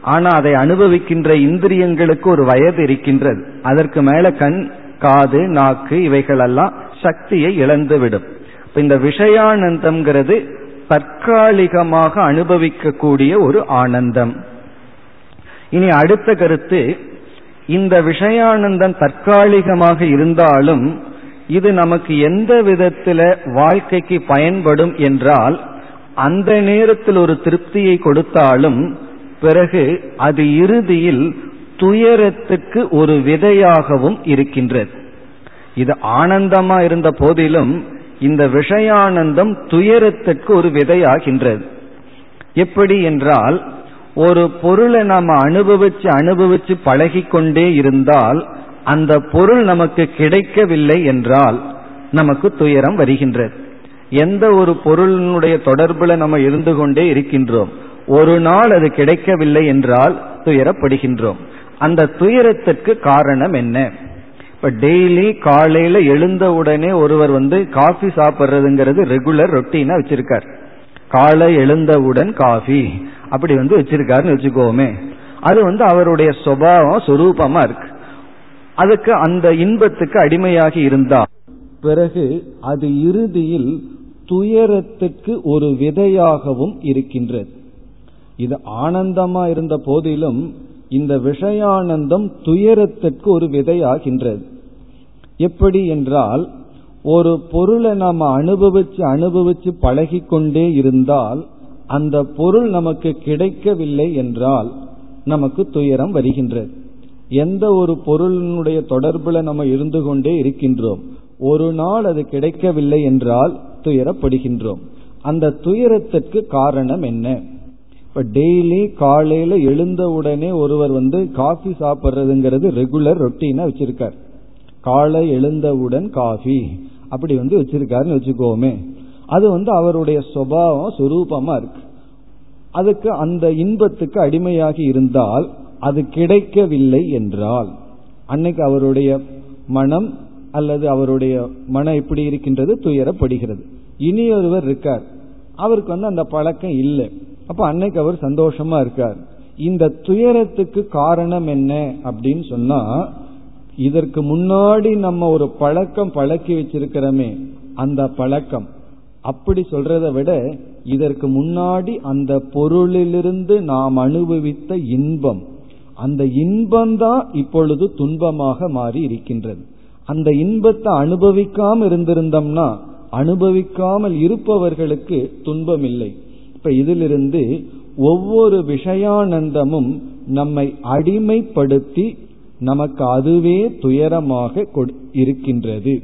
ஆனா அதை அனுபவிக்கின்ற இந்திரியங்களுக்கு ஒரு வயது இருக்கின்றது. அதற்கு மேல கண் காது நாக்கு இவைகளெல்லாம் சக்தியை இழந்துவிடும். இந்த விஷயானந்தம்ங்கிறது தற்காலிகமாக அனுபவிக்கக்கூடிய ஒரு ஆனந்தம். இனி அடுத்த கருத்து இந்த விஷயானந்தம் தற்காலிகமாக இருந்தாலும் இது நமக்கு எந்த விதத்தில் வாழ்க்கைக்கு பயன்படும் என்றால் அந்த நேரத்தில் ஒரு திருப்தியை கொடுத்தாலும் பிறகு அது இறுதியில் துயரத்துக்கு ஒரு விதையாகவும் இருக்கின்றது. இது ஆனந்தமா இருந்த போதிலும் இந்த விஷயானந்தம் துயரத்துக்கு ஒரு விதையாகின்றது. எப்படி என்றால் ஒரு பொருளை நாம அனுபவிச்சு அனுபவிச்சு பழகி கொண்டே இருந்தால் அந்த பொருள் நமக்கு கிடைக்கவில்லை என்றால் நமக்கு துயரம் வருகின்றது. எந்த ஒரு பொருளினுடைய தொடர்புல நம்ம இருந்து கொண்டே இருக்கின்றோம். ஒரு நாள் அது கிடைக்கவில்லை என்றால் துயரப்படுகின்றோம். அந்த துயரத்திற்கு காரணம் என்ன? இப்ப டெய்லி காலையில எழுந்த உடனே ஒருவர் வந்து காஃபி சாப்பிட்றதுங்கிறது ரெகுலர் ரொட்டீனா வச்சிருக்கார். காலை எழுந்தவுடன் காஃபி அப்படி வந்து வச்சிருக்காருன்னு வச்சுக்கோமே. அது வந்து அவருடைய சுபாவம் சுரூபமா இருக்கு. அதுக்கு அந்த இன்பத்துக்கு அடிமையாகி இருந்தா பிறகு அது இறுதியில் துயரத்துக்கு ஒரு விதையாகவும் இருக்கின்றது. இது ஆனந்தமா இருந்த போதிலும் இந்த விஷயானந்தம் துயரத்திற்கு ஒரு விதையாகின்றது. எப்படி என்றால் ஒரு பொருளை நாம் அனுபவிச்சு அனுபவிச்சு பழகி கொண்டே இருந்தால் அந்த பொருள் நமக்கு கிடைக்கவில்லை என்றால் நமக்கு துயரம் வருகின்றது. எந்த ஒரு பொருளினுடைய தொடர்புல நம்ம இருந்து கொண்டே இருக்கின்றோம். ஒரு நாள் அது கிடைக்கவில்லை என்றால் துயரப்படுகின்றோம். அந்த துயரத்திற்கு காரணம் என்ன? இப்ப டெய்லி காலையில எழுந்த உடனே ஒருவர் வந்து காஃபி சாப்பிட்றதுங்கிறது ரெகுலர் ரொட்டீனா வச்சிருக்கார். காலை எழுந்தவுடன் காஃபி அப்படி வந்து வச்சிருக்காருன்னு வச்சுக்கோமே. அது வந்து அவருடைய சுபாவம் சுரூபமா இருக்கு. அதுக்கு அந்த இன்பத்துக்கு அடிமையாகி இருந்தால் அது கிடைக்கவில்லை என்றால் அன்னைக்கு அவருடைய மனம் அல்லது அவருடைய மனம் எப்படி இருக்கின்றது? துயரப்படுகிறது. இனி ஒருவர் இருக்கார். அவருக்கு வந்து அந்த பழக்கம் இல்லை. அப்ப அன்னைக்கு அவர் சந்தோஷமா இருக்கார். இந்த துயரத்துக்கு காரணம் என்ன அப்படின்னு சொன்னா இதற்கு முன்னாடி நம்ம ஒரு பழக்கம் பழக்கி வச்சிருக்கிறோமே அந்த பழக்கம். அப்படி சொல்றதை விட இதற்கு முன்னாடி அந்த பொருளிலிருந்து நாம் அனுபவித்த இன்பம் அந்த இன்பம்தான் இப்பொழுது துன்பமாக மாறி இருக்கின்றது. அந்த இன்பத்தை அனுபவிக்காமல் இருந்திருந்தோம்னா அனுபவிக்காமல் இருப்பவர்களுக்கு துன்பம் இல்லை இப்ப இதிலிருந்து ஒவ்வொரு விஷயானந்தமும் நம்மை அடிமைப்படுத்தி நமக்கு அதுவே துயரமாக இருக்கின்றது.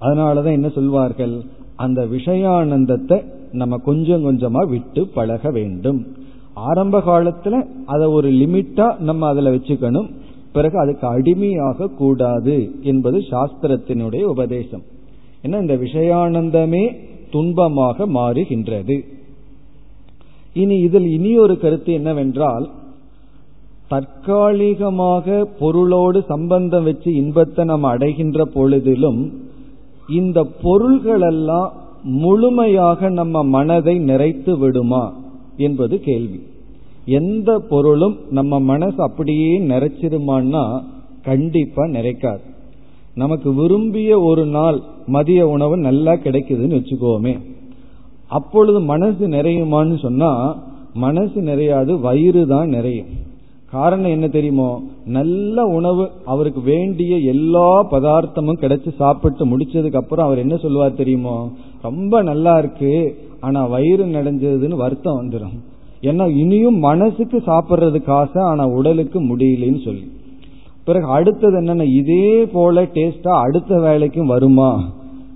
அதனாலதான் என்ன சொல்வார்கள்? அந்த விஷயானந்தத்தை நம்ம கொஞ்சம் கொஞ்சமா விட்டு பழக வேண்டும். ஆரம்ப காலத்துல அதை ஒரு லிமிட்டா நம்ம அதுல வச்சுக்கணும். பிறகு அதுக்கு அடிமையாக கூடாது என்பது சாஸ்திரத்தினுடைய உபதேசம். ஏன்னா இந்த விஷயானந்தமே துன்பமாக மாறுகின்றது. இனி இதில் இனி ஒரு கருத்து என்னவென்றால் தற்காலிகமாக பொருளோடு சம்பந்தம் வச்சு இன்பத்தை நம்ம அடைகின்ற பொழுதிலும் இந்த பொருள்களெல்லாம் முழுமையாக நம்ம மனதை நிறைத்து விடுமா என்பது கேள்வி. எந்த பொருளும் நம்ம மனசு அப்படியே நிறைச்சிருமான்னா கண்டிப்பா நிறைக்காது. நமக்கு விரும்பிய ஒரு நாள் மதிய உணவு நல்லா கிடைக்குதுன்னு வச்சுக்கோமே. அப்பொழுது மனசு நிறையுமான்னு சொன்னா மனசு நிறையாது வயிறு தான் நிறையும். காரணம் என்ன தெரியுமோ நல்ல உணவு அவருக்கு வேண்டிய எல்லா பதார்த்தமும் கிடைச்சு சாப்பிட்டு முடிச்சதுக்கு அப்புறம் அவர் என்ன சொல்லுவார் தெரியுமோ ரொம்ப நல்லா இருக்கு ஆனா வயிறு நடைஞ்சதுன்னு வருத்தம் வந்துடும் ஏன்னா இனியும் மனசுக்கு சாப்பிட்றதுக்கு ஆசை ஆனா உடலுக்கு முடியலன்னு சொல்லி. பிறகு அடுத்தது என்னன்னா இதே போல டேஸ்டா அடுத்த வேலைக்கும் வருமா?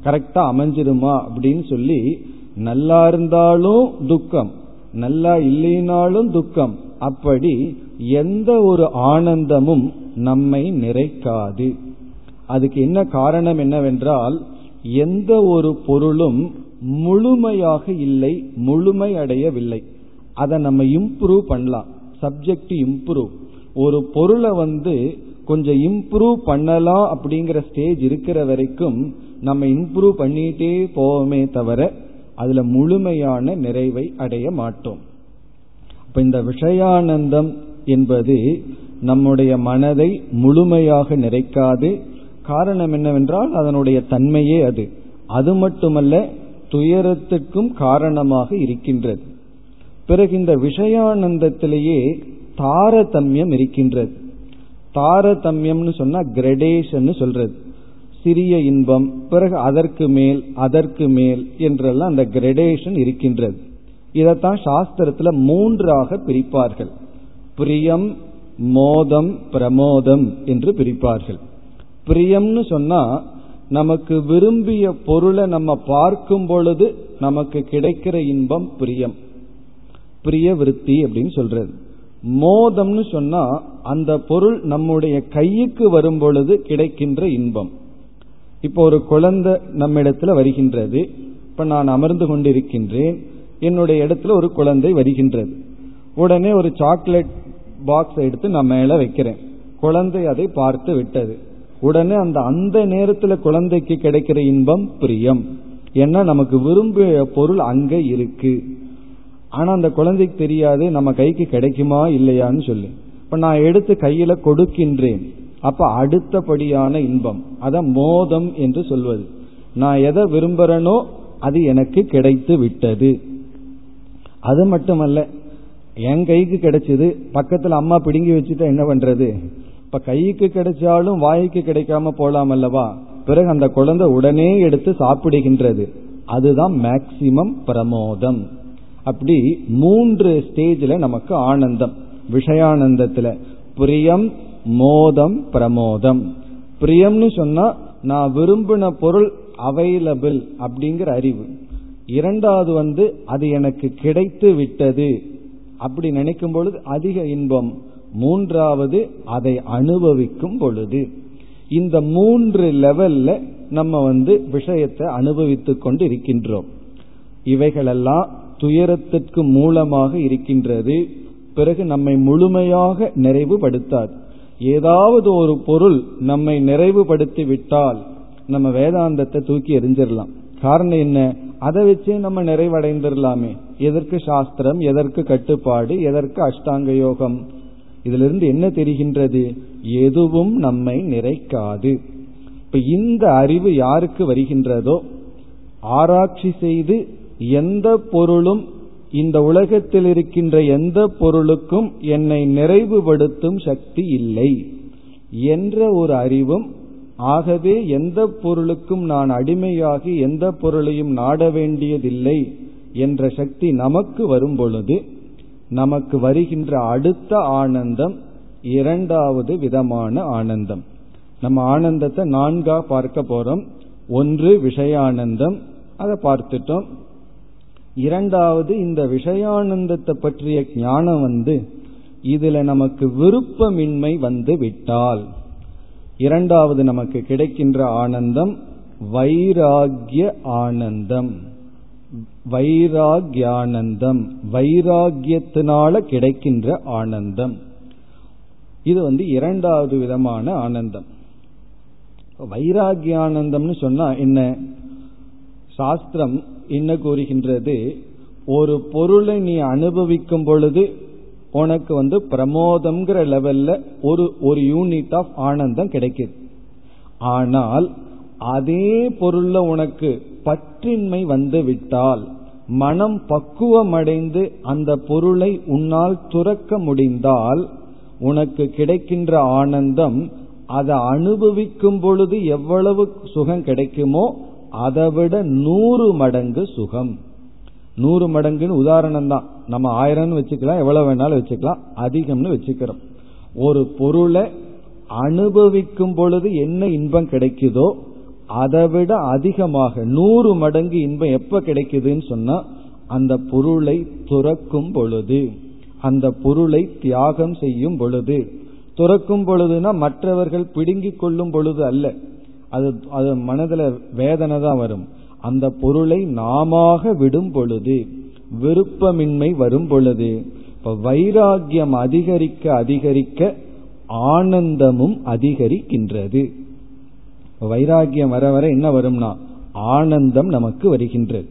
கரெக்டா அமைஞ்சிருமா? அப்படின்னு சொல்லி நல்லா இருந்தாலும் துக்கம் நல்லா இல்லைனாலும் துக்கம். அப்படி எந்த ஒரு ஆனந்தமும் நம்மை நிறைக்காது. அதுக்கு என்ன காரணம் என்னவென்றால் எந்த ஒரு பொருளும் முழுமையாக இல்லை முழுமை அடையவில்லை. அதை நம்ம இம்ப்ரூவ் பண்ணலாம். சப்ஜெக்ட் இம்ப்ரூவ் ஒரு பொருளை வந்து கொஞ்சம் இம்ப்ரூவ் பண்ணலாம் அப்படிங்கிற ஸ்டேஜ் இருக்கிற வரைக்கும் நம்ம இம்ப்ரூவ் பண்ணிட்டே போவோமே தவிர அதுல முழுமையான நிறைவை அடைய மாட்டோம். இப்ப இந்த விஷயானந்தம் என்பது நம்முடைய மனதை முழுமையாக நிறைக்காது. காரணம் என்னவென்றால் அதனுடைய தன்மையே அது. அது மட்டுமல்ல துயரத்துக்கும் காரணமாக இருக்கின்றது. பிறகு இந்த விஷயானந்தத்திலேயே தாரதமியம் இருக்கின்றது. தாரதமியம்னு சொன்னா கிரடேஷன் சொல்றது. சிறிய இன்பம் பிறகு அதற்கு மேல் அதற்கு மேல் என்றெல்லாம் அந்த கிரடேஷன் இருக்கின்றது. இதைத்தான் சாஸ்திரத்துல மூன்றாக பிரிப்பார்கள். பிரியம் மோதம் பிரமோதம் என்று பிரிப்பார்கள். பிரியம்னு சொன்னா நமக்கு விரும்பிய பொருளை நம்ம பார்க்கும் பொழுது நமக்கு கிடைக்கிற இன்பம் பிரியம். பிரிய விருத்தி அப்படின்னு சொல்றது. மோதம்னு சொன்னா அந்த பொருள் நம்முடைய கைக்கு வரும் பொழுது கிடைக்கின்ற இன்பம். இப்போ ஒரு குழந்தை நம்ம இடத்துல வருகின்றது. இப்ப நான் அமர்ந்து கொண்டிருக்கின்றேன். என்னுடைய இடத்துல ஒரு குழந்தை வருகின்றது. உடனே ஒரு சாக்லேட் பாக்ஸ் எடுத்து நான் மேல வைக்கிறேன். குழந்தை அதை பார்த்து விட்டது. உடனே அந்த அந்த நேரத்தில் குழந்தைக்கு கிடைக்கிற இன்பம் பிரியம். ஏன்னா நமக்கு விரும்பிய பொருள் அங்க இருக்கு. ஆனா அந்த குழந்தைக்கு தெரியாது நம்ம கைக்கு கிடைக்குமா இல்லையான்னு சொல்லு. இப்ப நான் எடுத்து கையில கொடுக்கின்றேன். அப்ப அடுத்தபடியான இன்பம். அத மோதம் என்று சொல்வது. நான் எதை விரும்புறனோ அது எனக்கு கிடைத்து விட்டது. அது மட்டுமல்ல என் கைக்கு கிடைச்சது பக்கத்துல அம்மா பிடுங்கி வச்சுட்டா என்ன பண்றது? இப்ப கைக்கு கிடைச்சாலும் வாய்க்கு கிடைக்காம போலாம் அல்லவா? பிறகு அந்த குழந்தை உடனே எடுத்து சாப்பிடுகின்றது. அதுதான் மேக்சிமம் பிரமோதம். அப்படி மூன்று ஸ்டேஜில் நமக்கு ஆனந்தம் விஷயானந்தத்துல. பிரியம் மோதம் பிரமோதம். பிரியம்னு சொன்னா நான் விரும்பின பொருள் அவைலபிள் அப்படிங்கிற அறிவு. இரண்டாவது வந்து அது எனக்கு கிடைத்து விட்டது அப்படி நினைக்கும் பொழுது அதிக இன்பம். மூன்றாவது அதை அனுபவிக்கும் பொழுது. இந்த மூன்று லெவல்ல நம்ம வந்து விஷயத்தை அனுபவித்துக் கொண்டு இருக்கின்றோம் இவைகளெல்லாம் துயரத்திற்கு மூலமாக இருக்கின்றது. பிறகு நம்மை முழுமையாக நிறைவுபடுத்தாது. ஏதாவது ஒரு பொருள் நம்மை நிறைவுபடுத்தி விட்டால் நம்ம வேதாந்தத்தை தூக்கி எரிஞ்சிடலாம் காரணம் என்ன? அதை வச்சே நம்ம நிறைவடைந்துடலாமே. எதற்கு சாஸ்திரம்? எதற்கு கட்டுப்பாடு? எதற்கு அஷ்டாங்க யோகம்? இதிலிருந்து என்ன தெரிகின்றது? எதுவும் நம்மை நிறைக்காது. இப்ப இந்த அறிவு யாருக்கு வருகின்றதோ? ஆராய்ச்சி செய்து எந்த பொருளும் இந்த உலகத்தில் இருக்கின்ற எந்த பொருளுக்கும் என்னை நிறைவுபடுத்தும் சக்தி இல்லை என்ற ஒரு அறிவும் ஆகவே எந்த பொருளுக்கும் நான் அடிமையாகி எந்த பொருளையும் நாட வேண்டியதில்லை என்ற சக்தி நமக்கு வரும் பொழுது நமக்கு வருகின்ற அடுத்த ஆனந்தம் இரண்டாவது விதமான ஆனந்தம். நம்ம ஆனந்தத்தை நான்கா பார்க்க போறோம். ஒன்று விஷயானந்தம் அதை பார்த்துட்டோம். இரண்டாவது இந்த விஷயானந்தத்தை பற்றிய ஞானம் வந்து இதுல நமக்கு விருப்பமின்மை வந்து விட்டால். இரண்டாவது நமக்கு கிடைக்கின்ற ஆனந்தம் வைராகிய ஆனந்தம். வைராகியானந்தம். வைராகியத்தினால கிடைக்கின்ற ஆனந்தம். இது வந்து இரண்டாவது விதமான ஆனந்தம். வைராகியானந்தம்னு சொன்னா என்ன? சாஸ்திரம் என்ன கூறுகின்றது? ஒரு பொருளை நீ அனுபவிக்கும் பொழுது உனக்கு வந்து பிரமோதம்ங்கிற லெவல்ல ஒரு ஒரு யூனிட் ஆஃப் ஆனந்தம் கிடைக்குது. ஆனால் அதே பொருள்ல உனக்கு பற்றின்மை வந்து விட்டால் மனம் பக்குவமடைந்து அந்த பொருளை உன்னால் துறக்க முடிந்தால் உனக்கு கிடைக்கின்ற ஆனந்தம் அதை அனுபவிக்கும் பொழுது எவ்வளவு சுகம் கிடைக்குமோ அதை விட நூறு மடங்கு சுகம். நூறு மடங்குன்னு உதாரணம் தான் நம்ம ஆயிரம்னு வச்சுக்கலாம் எவ்வளவு வேணாலும் வச்சுக்கலாம் அதிகம்னு வச்சுக்கிறோம். ஒரு பொருளை அனுபவிக்கும் பொழுது என்ன இன்பம் கிடைக்குதோ அதை விட அதிகமாக நூறு மடங்கு இன்பம் எப்ப கிடைக்குதுன்னு சொன்னா அந்த பொருளை துறக்கும் பொழுது அந்த பொருளை தியாகம் செய்யும் பொழுது. துறக்கும் பொழுதுனா மற்றவர்கள் பிடுங்கிக் கொள்ளும் பொழுது அல்ல. அது அது மனதில் வேதனை தான் வரும். அந்த பொருளை நாம விடும் பொழுது விருப்பமின்மை வரும் பொழுது இப்ப வைராகியம் அதிகரிக்க அதிகரிக்க ஆனந்தமும் அதிகரிக்கின்றது. வைராகியம் வர வர என்ன வரும்னா ஆனந்தம் நமக்கு வருகின்றது.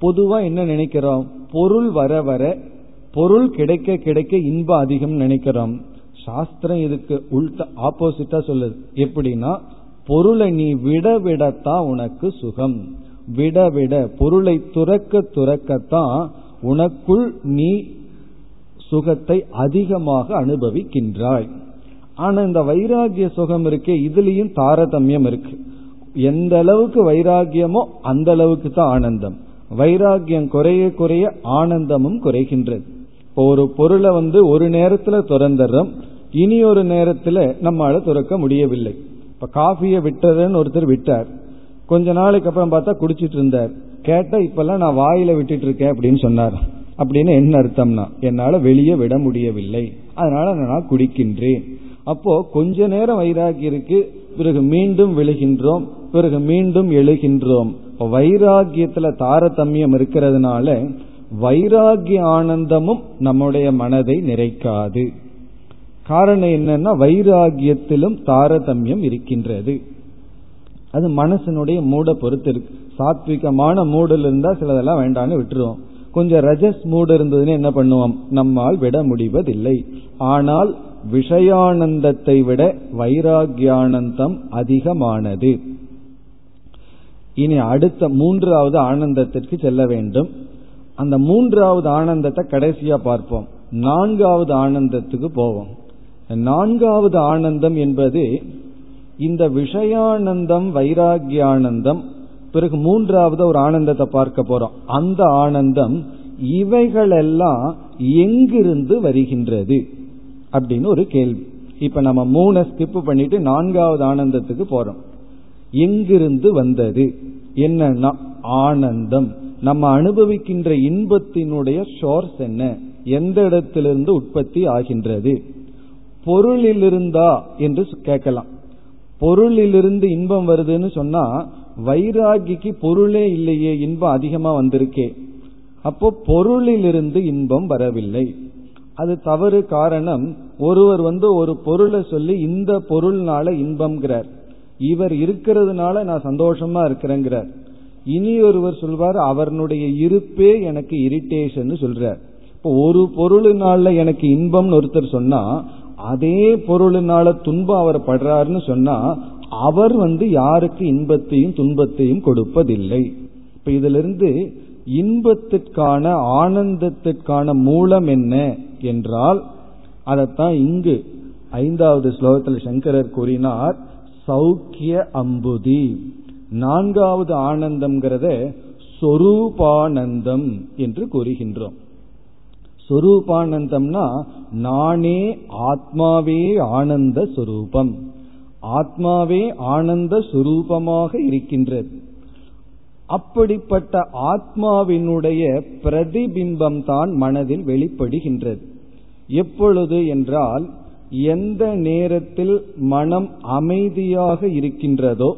பொதுவா என்ன நினைக்கிறோம்? பொருள் வர வர பொருள் கிடைக்க கிடைக்க இன்பம் அதிகம் நினைக்கிறோம். சாஸ்திரம் இதுக்கு உள்ட ஆப்போசிட்டா சொல்லுது. எப்படின்னா பொருளை நீ விட விடத்தான் உனக்கு சுகம். விட விட பொருளை துறக்க துறக்கத்தான் உனக்குள் நீ சுகத்தை அதிகமாக அனுபவிக்கின்றாய். ஆனா இந்த வைராகிய சுகம் இருக்கே இதுலயும் தாரதமியம் இருக்கு. எந்த அளவுக்கு வைராகியமோ அந்த அளவுக்கு தான் ஆனந்தம். வைராகியம் குறைய குறைய ஆனந்தமும் குறைகின்றது. இப்போ ஒரு பொருளை வந்து ஒரு நேரத்துல துறந்துடுறோம். இனி ஒரு நேரத்துல நம்மளால துறக்க முடியவில்லை. இப்ப காஃபியை விட்டதுன்னு ஒருத்தர் விட்டார். கொஞ்ச நாளைக்கு அப்புறம் பார்த்தா குடிச்சிட்டு இருந்தார். கேட்டா இப்பெல்லாம் நான் வாயில விட்டுட்டு இருக்கேன் அப்படின்னு சொன்னார். அப்படின்னு என்ன அர்த்தம்னா என்னால வெளியே விட முடியவில்லை. அதனால நான் குடிக்கின்றேன். அப்போ கொஞ்ச நேரம் வைராகி இருக்கு பிறகு மீண்டும் விழுகின்றோம். பிறகு மீண்டும் எழுகின்றோம். வைராகியத்துல தாரதமியம் இருக்கிறதுனால வைராகிய ஆனந்தமும் நம்முடைய மனதை நிறைக்காது. காரணம் என்னன்னா வைராகியத்திலும் தாரதமியம் இருக்கின்றது. அது மனசனுடைய மூட பொறுத்து இருக்கு. சாத்விகமான மூடில் இருந்தா சிலதெல்லாம் வேண்டான்னு விட்டுருவோம். கொஞ்சம் ரஜஸ் மூடு இருந்ததுன்னு என்ன பண்ணுவோம்? நம்மால் விட முடிவதில்லை. ஆனால் விஷயானந்தத்தை விட வைராகியானந்தம் அதிகமானது. இனி அடுத்த மூன்றாவது ஆனந்தத்திற்கு செல்ல வேண்டும். அந்த மூன்றாவது ஆனந்தத்தை கடைசியா பார்ப்போம். நான்காவது ஆனந்தத்துக்கு போவோம். நான்காவது ஆனந்தம் என்பது இந்த விஷயானந்தம் வைராகியானந்தம் பிறகு மூன்றாவது ஒரு ஆனந்தத்தை பார்க்க போறோம். அந்த ஆனந்தம் இவைகளெல்லாம் எங்கிருந்து வருகின்றது அப்படின்னு ஒரு கேள்வி. இப்ப நம்ம மூணை ஸ்கிப் பண்ணிட்டு நான்காவது ஆனந்தத்துக்கு போறோம். எங்கிருந்து வந்தது? என்னன்னா ஆனந்தம். நம்ம அனுபவிக்கின்ற இன்பத்தினுடைய சோர்ஸ் என்ன? எந்த இடத்திலிருந்து உற்பத்தி ஆகின்றது? பொருளிலிருந்தா என்று கேட்கலாம். பொருளிலிருந்து இன்பம் வருதுன்னு சொன்னா வைராகிக்கு பொருளே இல்லையே இன்பம் அதிகமா வந்திருக்கே. அப்போ பொருளிலிருந்து இன்பம் வரவில்லை. அது தவறு காரணம் ஒருவர் வந்து ஒரு பொருளை சொல்லி இந்த பொருள்னால இன்பம்ங்கிறார். இவர் இருக்கிறதுனால நான் சந்தோஷமா இருக்கிறேங்கிறார். இனி ஒருவர் சொல்வார் அவனுடைய இருப்பே எனக்கு இரிட்டேஷன் சொல்றார். இப்போ ஒரு பொருளினால எனக்கு இன்பம்னு ஒருத்தர் சொன்னா அதே பொருளினால துன்பம் அவர் படுறாருன்னு சொன்னா அவர் வந்து யாருக்கு இன்பத்தையும் துன்பத்தையும் கொடுப்பதில்லை. இப்ப இதிலிருந்து இன்பத்திற்கான ஆனந்தத்திற்கான மூலம் என்ன என்றால் அதைத்தான் இங்கு ஐந்தாவது ஸ்லோகத்தில் சங்கரர் கூறினார் சௌக்கிய அம்புதி. நான்காவது ஆனந்தம்ங்கிறத சொரூபானந்தம் என்று கூறுகின்றோம். சொரூபானந்தம்னா நானே ஆத்மாவே ஆனந்த சுரூபம். ஆத்மாவே ஆனந்த சுரூபமாக இருக்கின்றது. அப்படிப்பட்ட ஆத்மாவினுடைய பிரதிபிம்பம் தான் மனதில் வெளிப்படுகின்றது. எப்பொழுது என்றால் எந்த நேரத்தில் மனம் அமைதியாக இருக்கின்றதோ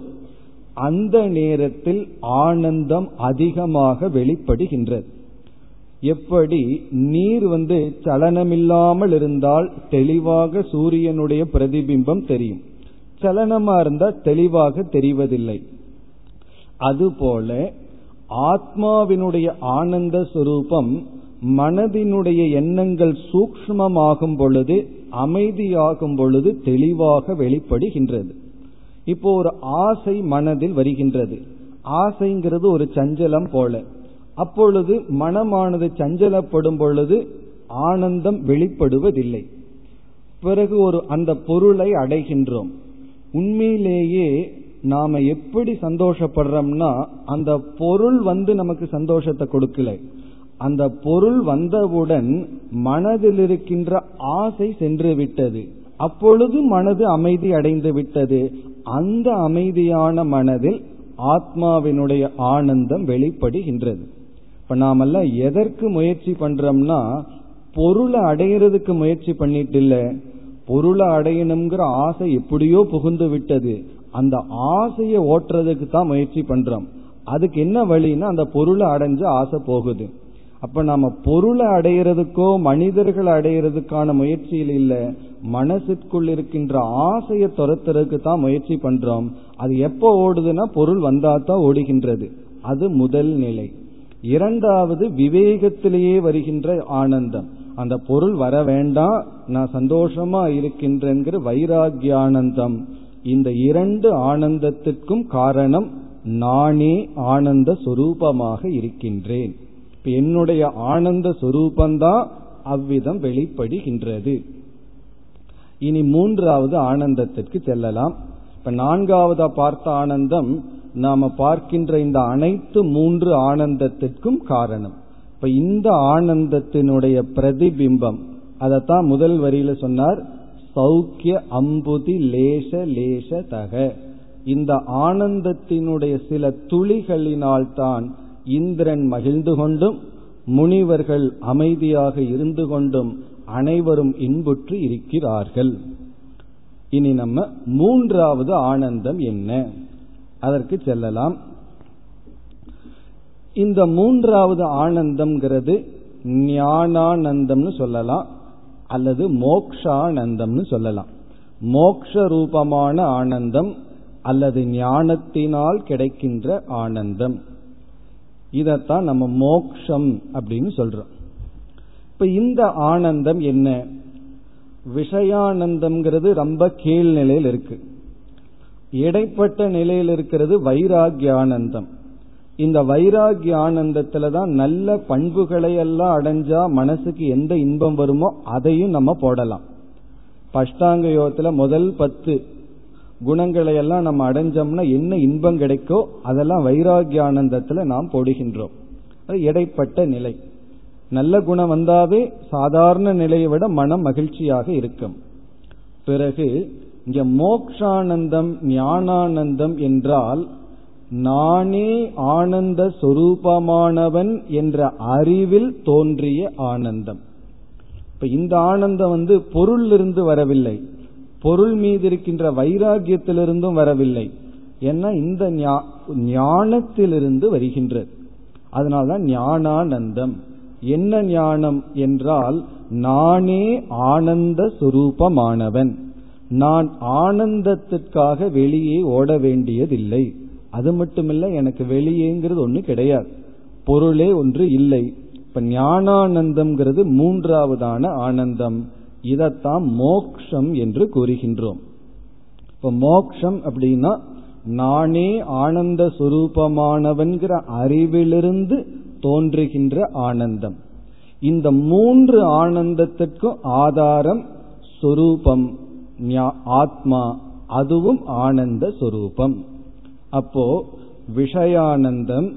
அந்த நேரத்தில் ஆனந்தம் அதிகமாக வெளிப்படுகின்றது. எப்படி நீர் வந்து சலனமில்லாமல் இருந்தால் தெளிவாக சூரியனுடைய பிரதிபிம்பம் தெரியும். சலனமா இருந்தால் தெளிவாக தெரிவதில்லை. அதுபோல ஆத்மாவினுடைய ஆனந்த சுரூபம் மனதினுடைய எண்ணங்கள் சூக்ஷ்மமாகும் பொழுது அமைதியாகும் பொழுது தெளிவாக வெளிப்படுகின்றது. இப்போ ஒரு ஆசை மனதில் வருகின்றது. ஆசைங்கிறது ஒரு சஞ்சலம் போல. அப்பொழுது மனமானது சஞ்சலப்படும் பொழுது ஆனந்தம் வெளிப்படுவதில்லை. பிறகு ஒரு அந்த பொருளை அடைகின்றோம். உண்மையிலேயே நாம எப்படி சந்தோஷப்படுறோம்னா அந்த பொருள் வந்து நமக்கு சந்தோஷத்தை கொடுக்கல. அந்த பொருள் வந்தவுடன் மனதில் இருக்கின்ற ஆசை சென்று விட்டது. அப்பொழுது மனது அமைதி அடைந்து விட்டது. அந்த அமைதியான மனதில் ஆத்மாவினுடைய ஆனந்தம் வெளிப்படுகின்றது. இப்ப நாமெல்லாம் எதற்கு முயற்சி பண்றோம்னா பொருளை அடையிறதுக்கு முயற்சி பண்ணிட்டு இல்ல பொருளை அடையணுங்கிற ஆசை எப்படியோ புகுந்து விட்டது. அந்த ஆசையை ஓட்டுறதுக்கு தான் முயற்சி பண்றோம். அதுக்கு என்ன வழின்னா அந்த பொருளை அடைஞ்சு ஆசை போகுது. அப்ப நாம பொருளை அடையிறதுக்கோ மனிதர்களை அடையிறதுக்கான முயற்சியில் இல்ல மனசுக்குள் இருக்கின்ற ஆசையை துரத்துறதுக்கு தான் முயற்சி பண்றோம். அது எப்போ ஓடுதுன்னா பொருள் வந்தாதான் ஓடுகின்றது. அது முதல் நிலை. இரண்டாவது விவேகத்திலேயே வருகின்ற ஆனந்தம். அந்த பொருள் வர வேண்டாம் நான் சந்தோஷமா இருக்கின்றங்கிற வைராகியானந்தம். இந்த இரண்டு ஆனந்தத்திற்கும் காரணம் நானே ஆனந்த சொரூபமாக இருக்கின்றேன். இப்ப என்னுடைய ஆனந்த சொரூபந்தான் அவ்விதம் வெளிப்படுகின்றது. இனி மூன்றாவது ஆனந்தத்திற்கு செல்லலாம். இப்ப நான்காவதா பார்த்த ஆனந்தம் நாம பார்க்கின்ற இந்த அனைத்து மூன்று ஆனந்தத்திற்கும் காரணம். இப்ப இந்த ஆனந்தத்தினுடைய பிரதிபிம்பம் அதைத்தான் முதல் வரியில சொன்னார் சௌக்கிய அம்புதி லேச லேச தக. இந்த ஆனந்தத்தினுடைய சில துளிகளினால்தான் இந்திரன் மகிழ்ந்து கொண்டும் முனிவர்கள் அமைதியாக இருந்து கொண்டும் அனைவரும் இன்புற்று இருக்கிறார்கள். இனி நம்ம மூன்றாவது ஆனந்தம் என்ன? அதற்கு செல்லலாம். இந்த மூன்றாவது ஆனந்தம்ங்கிறது ஞானானந்தம்னு சொல்லலாம் அல்லது மோக்ஷானந்தம்னு சொல்லலாம். மோக்ஷ ரூபமான ஆனந்தம் அல்லது ஞானத்தினால் கிடைக்கின்ற ஆனந்தம். இதத்தான் நம்ம மோக்ஷம் அப்படின்னு சொல்றோம். இப்ப இந்த ஆனந்தம் என்ன? விஷயானந்தம்ங்கிறது ரொம்ப கீழ்நிலையில் இருக்கு. இடைப்பட்ட நிலையில் இருக்கிறது வைராகிய ஆனந்தம் இந்த வைராகிய ஆனந்தத்துல தான் நல்ல பண்புகளை எல்லாம் அடைஞ்சா மனசுக்கு எந்த இன்பம் வருமோ அதையும் நம்ம போடலாம். பஷ்டாங்க யோகத்துல முதல் பத்து குணங்களை எல்லாம் நம்ம அடைஞ்சோம்னா என்ன இன்பம் கிடைக்கோ அதெல்லாம் வைராகிய ஆனந்தத்துல நாம் போடுகின்றோம். அது இடைப்பட்ட நிலை. நல்ல குணம் வந்தாவே சாதாரண நிலையை விட மனம் மகிழ்ச்சியாக இருக்கும். பிறகு இங்க மோக்ஷானந்தம் ஞானானந்தம் என்றால் நானே ஆனந்த சொரூபமானவன் என்ற அறிவில் தோன்றிய ஆனந்தம். இப்ப இந்த ஆனந்தம் வந்து பொருளிலிருந்து வரவில்லை. பொருள் மீது இருக்கின்ற வைராகியத்திலிருந்தும் வரவில்லை. ஏன்னா இந்த ஞானத்திலிருந்து வருகின்றது. அதனால்தான் ஞானானந்தம். என்ன ஞானம் என்றால் நானே ஆனந்த சுரூபமானவன். நான் ஆனந்தத்திற்காக வெளியே ஓட வேண்டியதில்லை. அது மட்டுமில்ல எனக்கு வெளியேங்கிறது ஒண்ணு கிடையாது. பொருளே ஒன்று இல்லை. இப்ப ஞானானந்தம்ங்கிறது மூன்றாவதான ஆனந்தம். இதத்தான் மோக்ஷம் என்று கூறுகின்றோம். இப்ப மோக்ஷம் அப்படின்னா நானே ஆனந்த சுரூபமானவன்கிற அறிவிலிருந்து தோன்றுகின்ற ஆனந்தம். இந்த மூன்று ஆனந்தத்திற்கும் ஆதாரம் சொரூபம். ஆத்மா அதுவும் ஆனந்த சொரூபம். அப்போ விஷயானந்தம்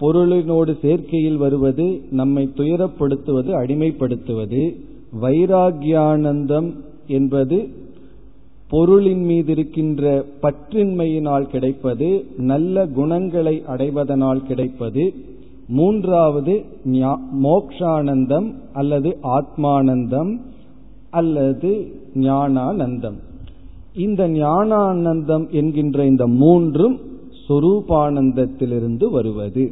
பொருளினோடு சேர்க்கையில் வருவது நம்மை துயரப்படுத்துவது அடிமைப்படுத்துவது வைராகியானந்தம் என்பது பொருளின் மீது இருக்கின்ற பற்றின்மையினால் கிடைப்பது நல்ல குணங்களை அடைவதனால் கிடைப்பது மூன்றாவது மோக்ஷானந்தம் அல்லது ஆத்மானந்தம் அல்லது ஞானானந்தம். இந்த ஞானானந்தம் என்கின்ற இந்த மூன்றும் சொரூபானந்தத்திலிருந்து வருவது.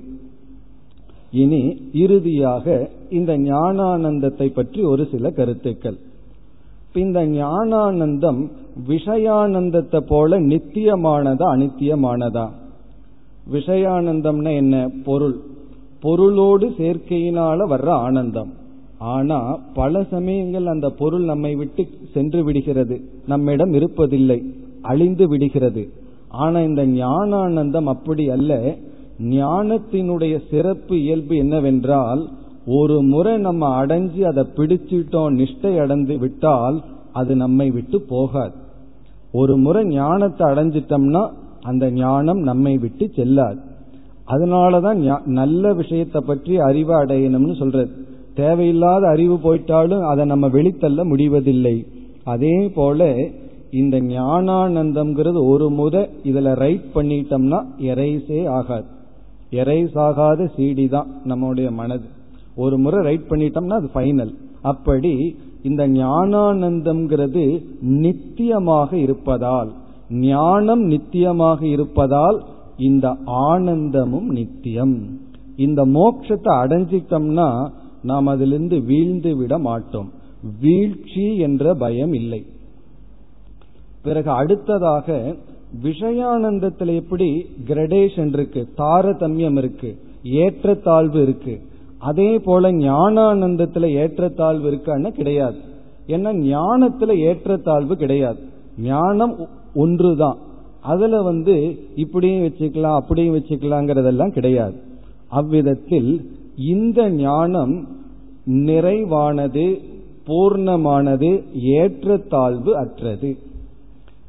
இனி இறுதியாக இந்த ஞானானந்தத்தை பற்றி ஒரு சில கருத்துக்கள். இந்த ஞானானந்தம் விஷயானந்தத்தை போல நித்தியமானதா அனித்தியமானதா? விஷயானந்தம்னா என்ன? பொருள். பொருளோடு சேர்க்கையினால வர்ற ஆனந்தம். ஆனா பல சமயங்கள் அந்த பொருள் நம்மை விட்டு சென்று விடுகிறது. நம்மிடம் இருப்பதில்லை அழிந்து விடுகிறது. ஆனா இந்த ஞானானந்தம் அப்படி அல்ல. ஞானத்தினுடைய சிறப்பு இயல்பு என்னவென்றால் ஒரு முறை நம்ம அடைஞ்சு அதை பிடிச்சிட்டோம் நிஷ்டை அடைந்து விட்டால் அது நம்மை விட்டு போகாது. ஒரு முறை ஞானத்தை அடைஞ்சிட்டோம்னா அந்த ஞானம் நம்மை விட்டு செல்லாது. அதனாலதான் நல்ல விஷயத்தை பற்றி அறிவை அடையணும்னு சொல்றது. தேவையில்லாத அறிவு போயிட்டாலும் அதை நம்ம வெளித்தள்ள முடிவதில்லை. அதே போல இந்த ஞானானந்தம்ங்கிறது ஒரு முறை இதுல ரைட் பண்ணிட்டோம்னா எரைஸே ஆகாது. எரைஸ் ஆகாத சிடி தான் நம்முடைய மனது. ஒரு முறை ரைட் பண்ணிட்டோம்னா அது ஃபைனல் அப்படி இந்த ஞானானந்தம்ங்கிறது நித்தியமாக இருப்பதால் ஞானம் நித்தியமாக இருப்பதால் இந்த ஆனந்தமும் நித்தியம். இந்த மோட்சத்தை அடைஞ்சிட்டோம்னா நாம் அதிலிருந்து வீழ்ந்து விட மாட்டோம். வீழ்ச்சி என்ற பயம் இல்லை. பிறகு அடுத்ததாக விஷயானந்தத்தில் எப்படி கிரடேஷன் இருக்கு தாரதமியம் இருக்கு ஏற்றத்தாழ்வு இருக்கு. அதே போல ஞானானந்தத்துல ஏற்றத்தாழ்வு இருக்கான்னு கிடையாது. ஏன்னா ஞானத்துல ஏற்றத்தாழ்வு கிடையாது. ஞானம் ஒன்றுதான். அதுல வந்து இப்படியும் வச்சுக்கலாம் அப்படியும் வச்சுக்கலாங்கிறதெல்லாம் கிடையாது. அவ்விதத்தில் இந்த ஞானம் நிறைவானது பூர்ணமானது ஏற்றத்தாழ்வு அற்றது.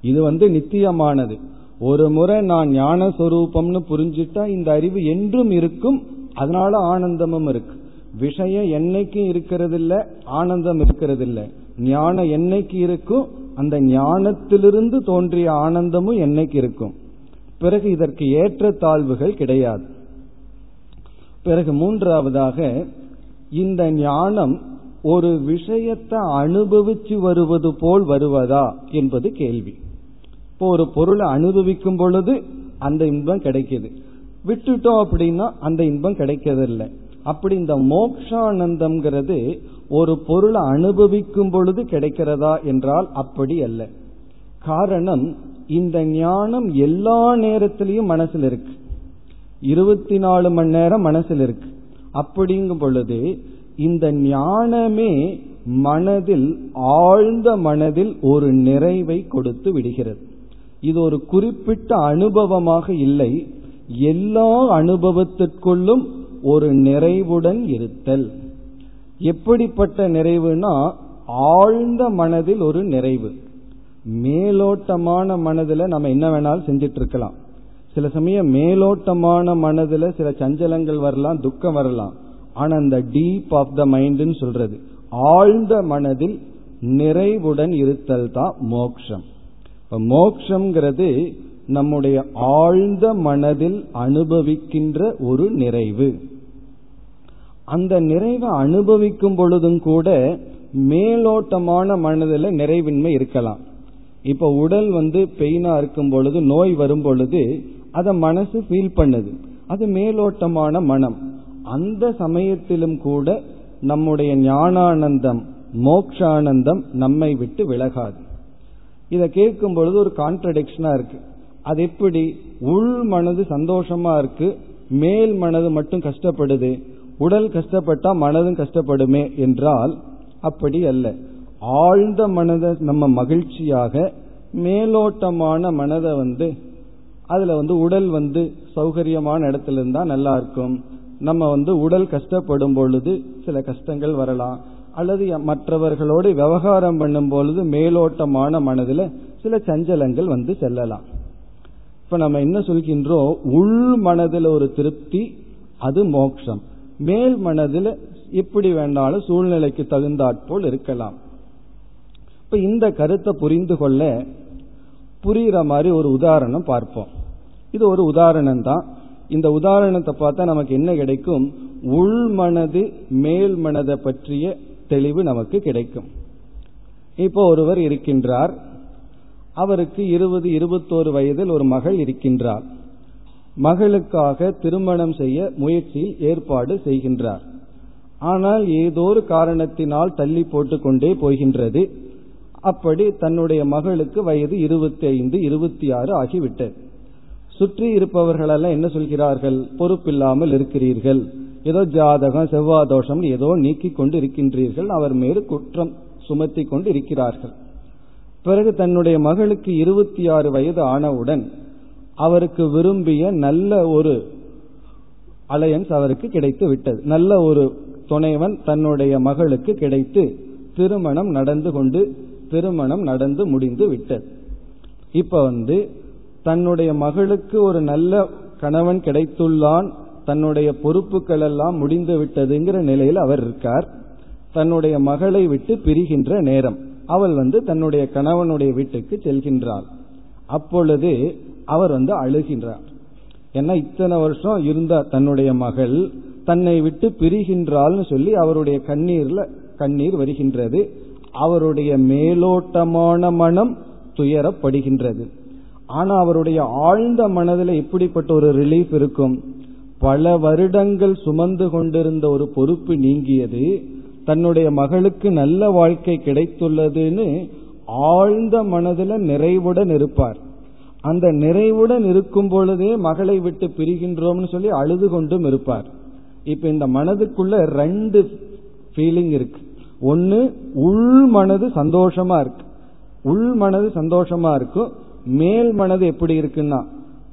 இது வந்து நித்தியமானது. ஒரு முறை நான் ஞான சொரூபம்னு புரிஞ்சுட்டா இந்த அறிவு என்றும் இருக்கும் அதனால ஆனந்தமும் இருக்கு. விஷயம் என்னைக்கும் இருக்கிறது இல்ல ஆனந்தம் இருக்கிறது இல்ல ஞானம் என்னைக்கு இருக்கும் அந்த ஞானத்திலிருந்து தோன்றிய ஆனந்தமும் என்னைக்கு இருக்கும். பிறகு இதற்கு ஏற்ற தாழ்வுகள் கிடையாது. பிறகு மூன்றாவதாக இந்த ஞானம் ஒரு விஷயத்தை அனுபவிச்சு வருவது போல் வருவதா என்பது கேள்வி. இப்போ ஒரு பொருளை அனுபவிக்கும் பொழுது அந்த இன்பம் கிடைக்குது. விட்டுட்டோம் அப்படின்னா அந்த இன்பம் கிடைக்கிறதில்லை. அப்படி இந்த மோக்ஷானந்தம்ங்கிறது ஒரு பொருளை அனுபவிக்கும் பொழுது கிடைக்கிறதா என்றால் அப்படி அல்ல. காரணம் இந்த ஞானம் எல்லா நேரத்திலையும் மனசில் இருக்கு. இருபத்தி நாலு மணி நேரம் மனசில் இருக்கு. அப்படிங்கும் பொழுது இந்த ஞானமே மனதில் ஆழ்ந்த மனதில் ஒரு நிறைவை கொடுத்து விடுகிறது. இது ஒரு குறிப்பிட்ட அனுபவமாக இல்லை. எல்லா அனுபவத்திற்குள்ளும் ஒரு நிறைவுடன் இருத்தல். எப்படிப்பட்ட நிறைவுனா ஆழ்ந்த மனதில் ஒரு நிறைவு. மேலோட்டமான மனதில் நம்ம என்ன வேணாலும் செஞ்சிட்டு இருக்கலாம். சில சமயம் மேலோட்டமான மனதில் சில சஞ்சலங்கள் வரலாம் துக்கம் வரலாம். ஆனா அந்த டீப் ஆஃப் த மைண்ட்னு சொல்றது ஆழ்ந்த மனதில் நிறைவுடன் இருத்தல் தான் மோக்ஷம். மோக்ஷங்கிறது நம்முடைய ஆழ்ந்த மனதில் அனுபவிக்கின்ற ஒரு நிறைவு. அந்த நிறைவை அனுபவிக்கும் பொழுதும் கூட மேலோட்டமான மனதில் நிறைவின்மை இருக்கலாம். இப்ப உடல் வந்து பெயினா இருக்கும் பொழுது நோய் வரும் பொழுது அதை மனசு ஃபீல் பண்ணுது. அது மேலோட்டமான மனம். அந்த சமயத்திலும் கூட நம்முடைய ஞானானந்தம் மோக்ஷானந்தம் நம்மை விட்டு விலகாது. இதை கேட்கும் பொழுது ஒரு கான்ட்ரடிக்ஷனா இருக்கு. அது எப்படி? உள் மனது சந்தோஷமா இருக்கு மேல் மனது மட்டும் கஷ்டப்படுது உடல் கஷ்டப்பட்டா மனதும் கஷ்டப்படுமே என்றால் அப்படி அல்ல. ஆழ்ந்த மனதை நம்ம மகிழ்ச்சியாக மேலோட்டமான மனதை வந்து அதுல வந்து உடல் வந்து சௌகரியமான இடத்துல இருந்தா நல்லா இருக்கும். நம்ம வந்து உடல் கஷ்டப்படும் பொழுது சில கஷ்டங்கள் வரலாம். அல்லது மற்றவர்களோடு விவகாரம் பண்ணும் பொழுது மேலோட்டமான மனதில் சில சஞ்சலங்கள் வந்து செல்லலாம். இப்ப நம்ம என்ன சொல்கின்றோம்? உள் மனதில் ஒரு திருப்தி அது மோக்ஷம். மேல் மனதில் எப்படி வேண்டாலும் சூழ்நிலைக்கு தகுந்தாற்போல் இருக்கலாம். இப்ப இந்த கருத்தை புரிந்து கொள்ள புரிகிற மாதிரி ஒரு உதாரணம் பார்ப்போம். இது ஒரு உதாரணம் தான் இந்த உதாரணத்தை பார்த்தா நமக்கு என்ன கிடைக்கும்? உள் மனது மேல் மனதை பற்றிய தெளிவு நமக்கு கிடைக்கும். இப்போ ஒருவர் இருக்கின்றார். அவருக்கு இருபது இருபத்தோரு வயதில் ஒரு மகள் இருக்கின்றார். மகளுக்காக திருமணம் செய்ய முயற்சியில் ஏற்பாடு செய்கின்றார். ஆனால் ஏதோ ஒரு காரணத்தினால் தள்ளி போட்டு கொண்டே போகின்றது. அப்படி தன்னுடைய மகளுக்கு வயது இருபத்தி ஐந்து இருபத்தி ஆறு ஆகிவிட்டது. சுற்றி இருப்பவர்களெல்லாம் என்ன சொல்கிறார்கள்? பொறுப்பில்லாமல் இருக்கிறீர்கள். ஏதோ ஜாதகம் செவ்வாதோஷம் ஏதோ நீக்கி கொண்டு இருக்கின்றீர்கள் அவர் மேல் குற்றம் சுமத்தி கொண்டு இருக்கிறார்கள் பிறகு தன்னுடைய மகளுக்கு இருபத்தி ஆறு வயது ஆனவுடன் அவருக்கு விரும்பிய நல்ல ஒரு அலையன்ஸ் அவருக்கு கிடைத்து விட்டது. நல்ல ஒரு துணைவன் தன்னுடைய மகளுக்கு கிடைத்து திருமணம் நடந்து கொண்டு திருமணம் நடந்து முடிந்து விட்டது. இப்ப வந்து தன்னுடைய மகளுக்கு ஒரு நல்ல கணவன் கிடைத்துள்ளான் தன்னுடைய பொறுப்புகள் எல்லாம் முடிந்து விட்டதுங்கிற நிலையில் அவர் இருக்கார். தன்னுடைய மகளை விட்டு பிரிகின்ற நேரம் அவள் வந்து தன்னுடைய கணவனுடைய வீட்டுக்கு செல்கின்றாள். அப்பொழுது அவர் வந்து அழுகின்றார். ஏன்னா இத்தனை வருஷம் இருந்த தன்னுடைய மகள் தன்னை விட்டு பிரிகின்றாள்னு சொல்லி அவருடைய கண்ணீர்ல கண்ணீர் வருகின்றது. அவருடைய மேலோட்டமான மனம் துயரப்படுகின்றது. ஆனா அவருடைய ஆழ்ந்த மனதில் எப்படிப்பட்ட ஒரு ரிலீஃப் இருக்கும்? பல வருடங்கள் சுமந்து கொண்டிருந்த ஒரு பொறுப்பு நீங்கியது தன்னுடைய மகளுக்கு நல்ல வாழ்க்கை கிடைத்துள்ளதுன்னு ஆழ்ந்த மனதில் நிறைவுடன் இருப்பார். அந்த நிறைவுடன் இருக்கும் பொழுதே மகளை விட்டு பிரிகின்றோம்னு சொல்லி அழுது கொண்டும் இருப்பார். இப்ப இந்த மனதுக்குள்ள ரெண்டு ஃபீலிங் இருக்கு. ஒன்னு உள் மனது சந்தோஷமா இருக்கு. உள் மனது சந்தோஷமா இருக்கும். மேல் மனது எப்படி இருக்குன்னா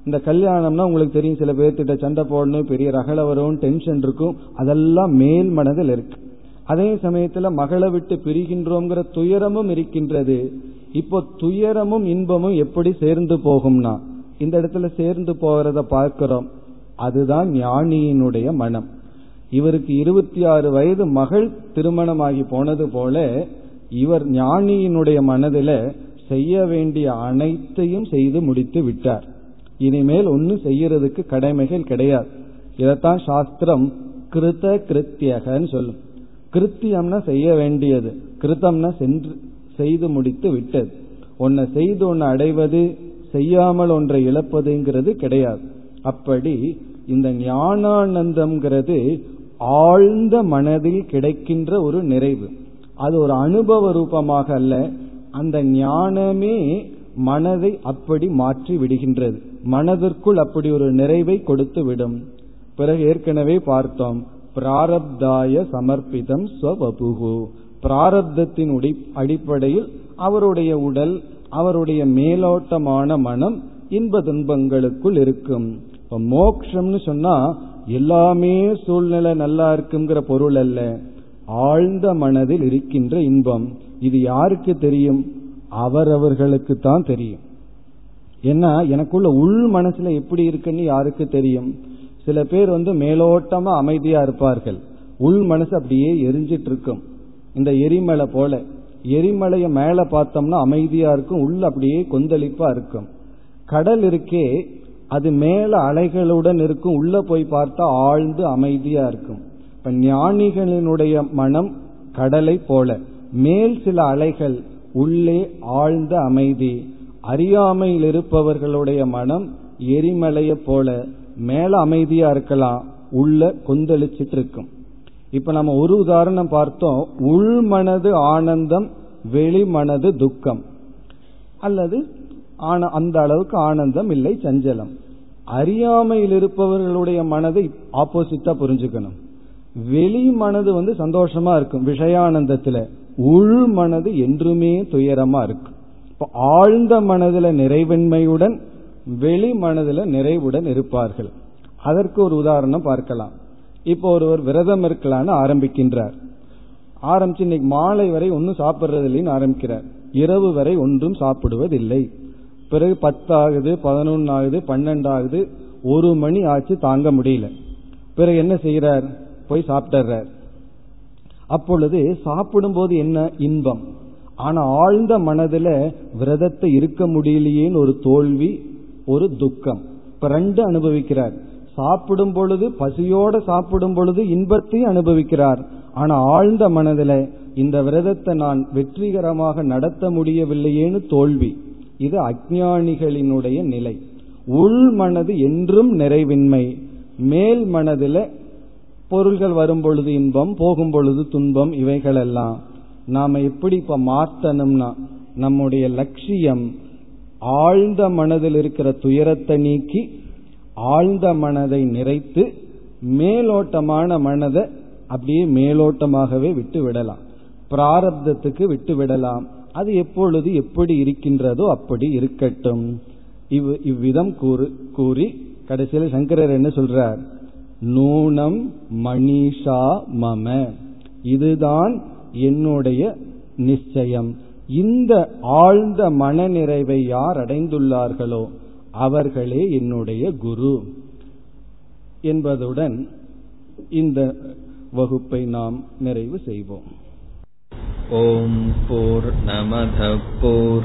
இந்த கல்யாணம்னா உங்களுக்கு தெரியும் சில பேர்த்திட்ட சண்டை போடணும் பெரிய ரகல வரும் டென்ஷன் இருக்கும். அதெல்லாம் மேல் மனதில் இருக்கு. அதே சமயத்துல மகளை விட்டு பிரிகின்றோங்கிற துயரமும் இருக்கின்றது. இப்போ துயரமும் இன்பமும் எப்படி சேர்ந்து போகும்னா இந்த இடத்துல சேர்ந்து போகிறத பார்க்கிறோம். அதுதான் ஞானியினுடைய மனம். இவருக்கு இருபத்தி ஆறு வயது மகள் திருமணமாகி போனது போல இவர் ஞானியினுடைய மனதில செய்ய வேண்டிய அனைத்தையும் செய்து முடித்து விட்டார். இனிமேல் ஒன்னும் செய்யறதுக்கு கடமைகள் கிடையாது. இதைத்தான் சாஸ்திரம் கிருத கிருத்தியகன்னு சொல்லும். கிருத்தியம்னா செய்ய வேண்டியது. கிருத்தம்னா சென்று செய்து முடித்து விட்டது. ஒன்னை செய்து ஒன்று அடைவது செய்யாமல் ஒன்றை இழப்பதுங்கிறது கிடையாது. அப்படி இந்த ஞானானந்தம்ங்கிறது ஆழ்ந்த மனதில் கிடைக்கின்ற ஒரு நிறைவு. அது ஒரு அனுபவ ரூபமாக அல்ல அந்த ஞானமே மனதை அப்படி மாற்றி விடுகின்றது. மனதிற்குள் அப்படி ஒரு நிறைவை கொடுத்து விடும். பிறகு ஏற்கனவே பார்த்தோம். பிராரப்தாய சமர்ப்பிதம் ஸ்வபுகு பிராரப்தத்தின் அடிப்படையில் அவருடைய உடல் அவருடைய மேலோட்டமான மனம் இன்ப துன்பங்களுக்குள் இருக்கும். இப்ப மோக்ஷம்னு சொன்னா எல்லாமே சூழ்நிலை நல்லா இருக்குங்கிற பொருள் அல்ல. ஆழ்ந்த மனதில் இருக்கின்ற இன்பம். இது யாருக்கு தெரியும்? அவரவர்களுக்கு தான் தெரியும். ஏன்னா எனக்குள்ள உள் மனசுல எப்படி இருக்குன்னு யாருக்கு தெரியும்? சில பேர் வந்து மேலோட்டமா அமைதியா இருப்பார்கள். உள் மனசு அப்படியே எரிஞ்சிட்டு இருக்கும் இந்த எரிமலை போல. எரிமலைய மேல பார்த்தோம்னா அமைதியா இருக்கும். உள்ள அப்படியே கொந்தளிப்பா இருக்கும். கடல் இருக்கே அது மேல அலைகளுடன் இருக்கும். உள்ள போய் பார்த்தா ஆழ்ந்து அமைதியா இருக்கும். இப்ப ஞானிகளினுடைய மனம் கடலை போல. மேல் சில அலைகள் உள்ளே ஆழ்ந்த அமைதி அறியாமையில் இருப்பவர்களுடைய மனம் எரிமலையை போல மேல அமைதியா இருக்கலாம் உள்ள கொந்தளிச்சிட்டு இருக்கும் இப்ப நம்ம ஒரு உதாரணம் பார்த்தோம். உள் மனது ஆனந்தம் வெளி மனது துக்கம். அல்லது அந்த அளவுக்கு ஆனந்தம் இல்லை சஞ்சலம். அறியாமையில் இருப்பவர்களுடைய மனதை ஆப்போசிட்டா புரிஞ்சுக்கணும். வெளி மனது வந்து சந்தோஷமா இருக்கும் விஷயானந்தத்துல. உழு மனது என்றுமே துயரமா இருக்கும் இப்போ ஆழ்ந்த மனதுல நிறைவின்மையுடன் வெளி மனதுல நிறைவுடன் இருப்பார்கள். அதற்கு ஒரு உதாரணம் பார்க்கலாம். இப்போ ஒருவர் விரதம் இருக்கலான்னு ஆரம்பிக்கின்றார். ஆரம்பிச்சு இன்னைக்கு மாலை வரை ஒன்றும் சாப்பிட்றது இல்லைன்னு ஆரம்பிக்கிறார். இரவு வரை ஒன்றும் சாப்பிடுவதில்லை. பிறகு பத்தாகுது பதினொன்னு ஆகுது பன்னெண்டு ஆகுது ஒரு மணி ஆச்சு தாங்க முடியல. பிறகு என்ன செய்யறார் போய் சாப்பிட்டுறார். அப்பொழுது சாப்பிடும்போது என்ன இன்பம்? ஆனா ஆழ்ந்த மனதுல விரதத்தை இருக்க முடியலையேன்னு ஒரு தோல்வி ஒரு துக்கம். இப்ப ரெண்டு அனுபவிக்கிறார். சாப்பிடும் பொழுது பசியோட சாப்பிடும் பொழுது இன்பத்தையும் அனுபவிக்கிறார். ஆனா ஆழ்ந்த மனதுல இந்த விரதத்தை நான் வெற்றிகரமாக நடத்த முடியவில்லையேன்னு தோல்வி. இது அஜானிகளினுடைய நிலை. உள் மனது என்றும் நிறைவின்மை மேல் மனதில் பொருள்கள் வரும் பொழுது இன்பம் போகும் பொழுது துன்பம் இவைகளெல்லாம் நாம எப்படி இப்ப மாத்தணும்னா நம்முடைய லட்சியம் ஆழ்ந்த மனதில் இருக்கிற துயரத்தை நீக்கி ஆழ்ந்த மனதை நிறைத்து மேலோட்டமான மனதை அப்படியே மேலோட்டமாகவே விட்டு விடலாம் பிராரப்தத்துக்கு விட்டு விடலாம் அது எப்பொழுது எப்படி இருக்கின்றதோ அப்படி இருக்கட்டும். இவ் இவ்விதம் கூறு கூறி கடைசியில் சங்கரர் என்ன சொல்றார்? நூனம் மணிஷா மம. இதுதான் என்னுடைய நிச்சயம். இந்த ஆழ்ந்த மனநிறைவை யார் அடைந்துள்ளார்களோ அவர்களே என்னுடைய குரு என்பதுடன் இந்த வகுப்பை நாம் நிறைவு செய்வோம். ஓம் போர் நமத போர்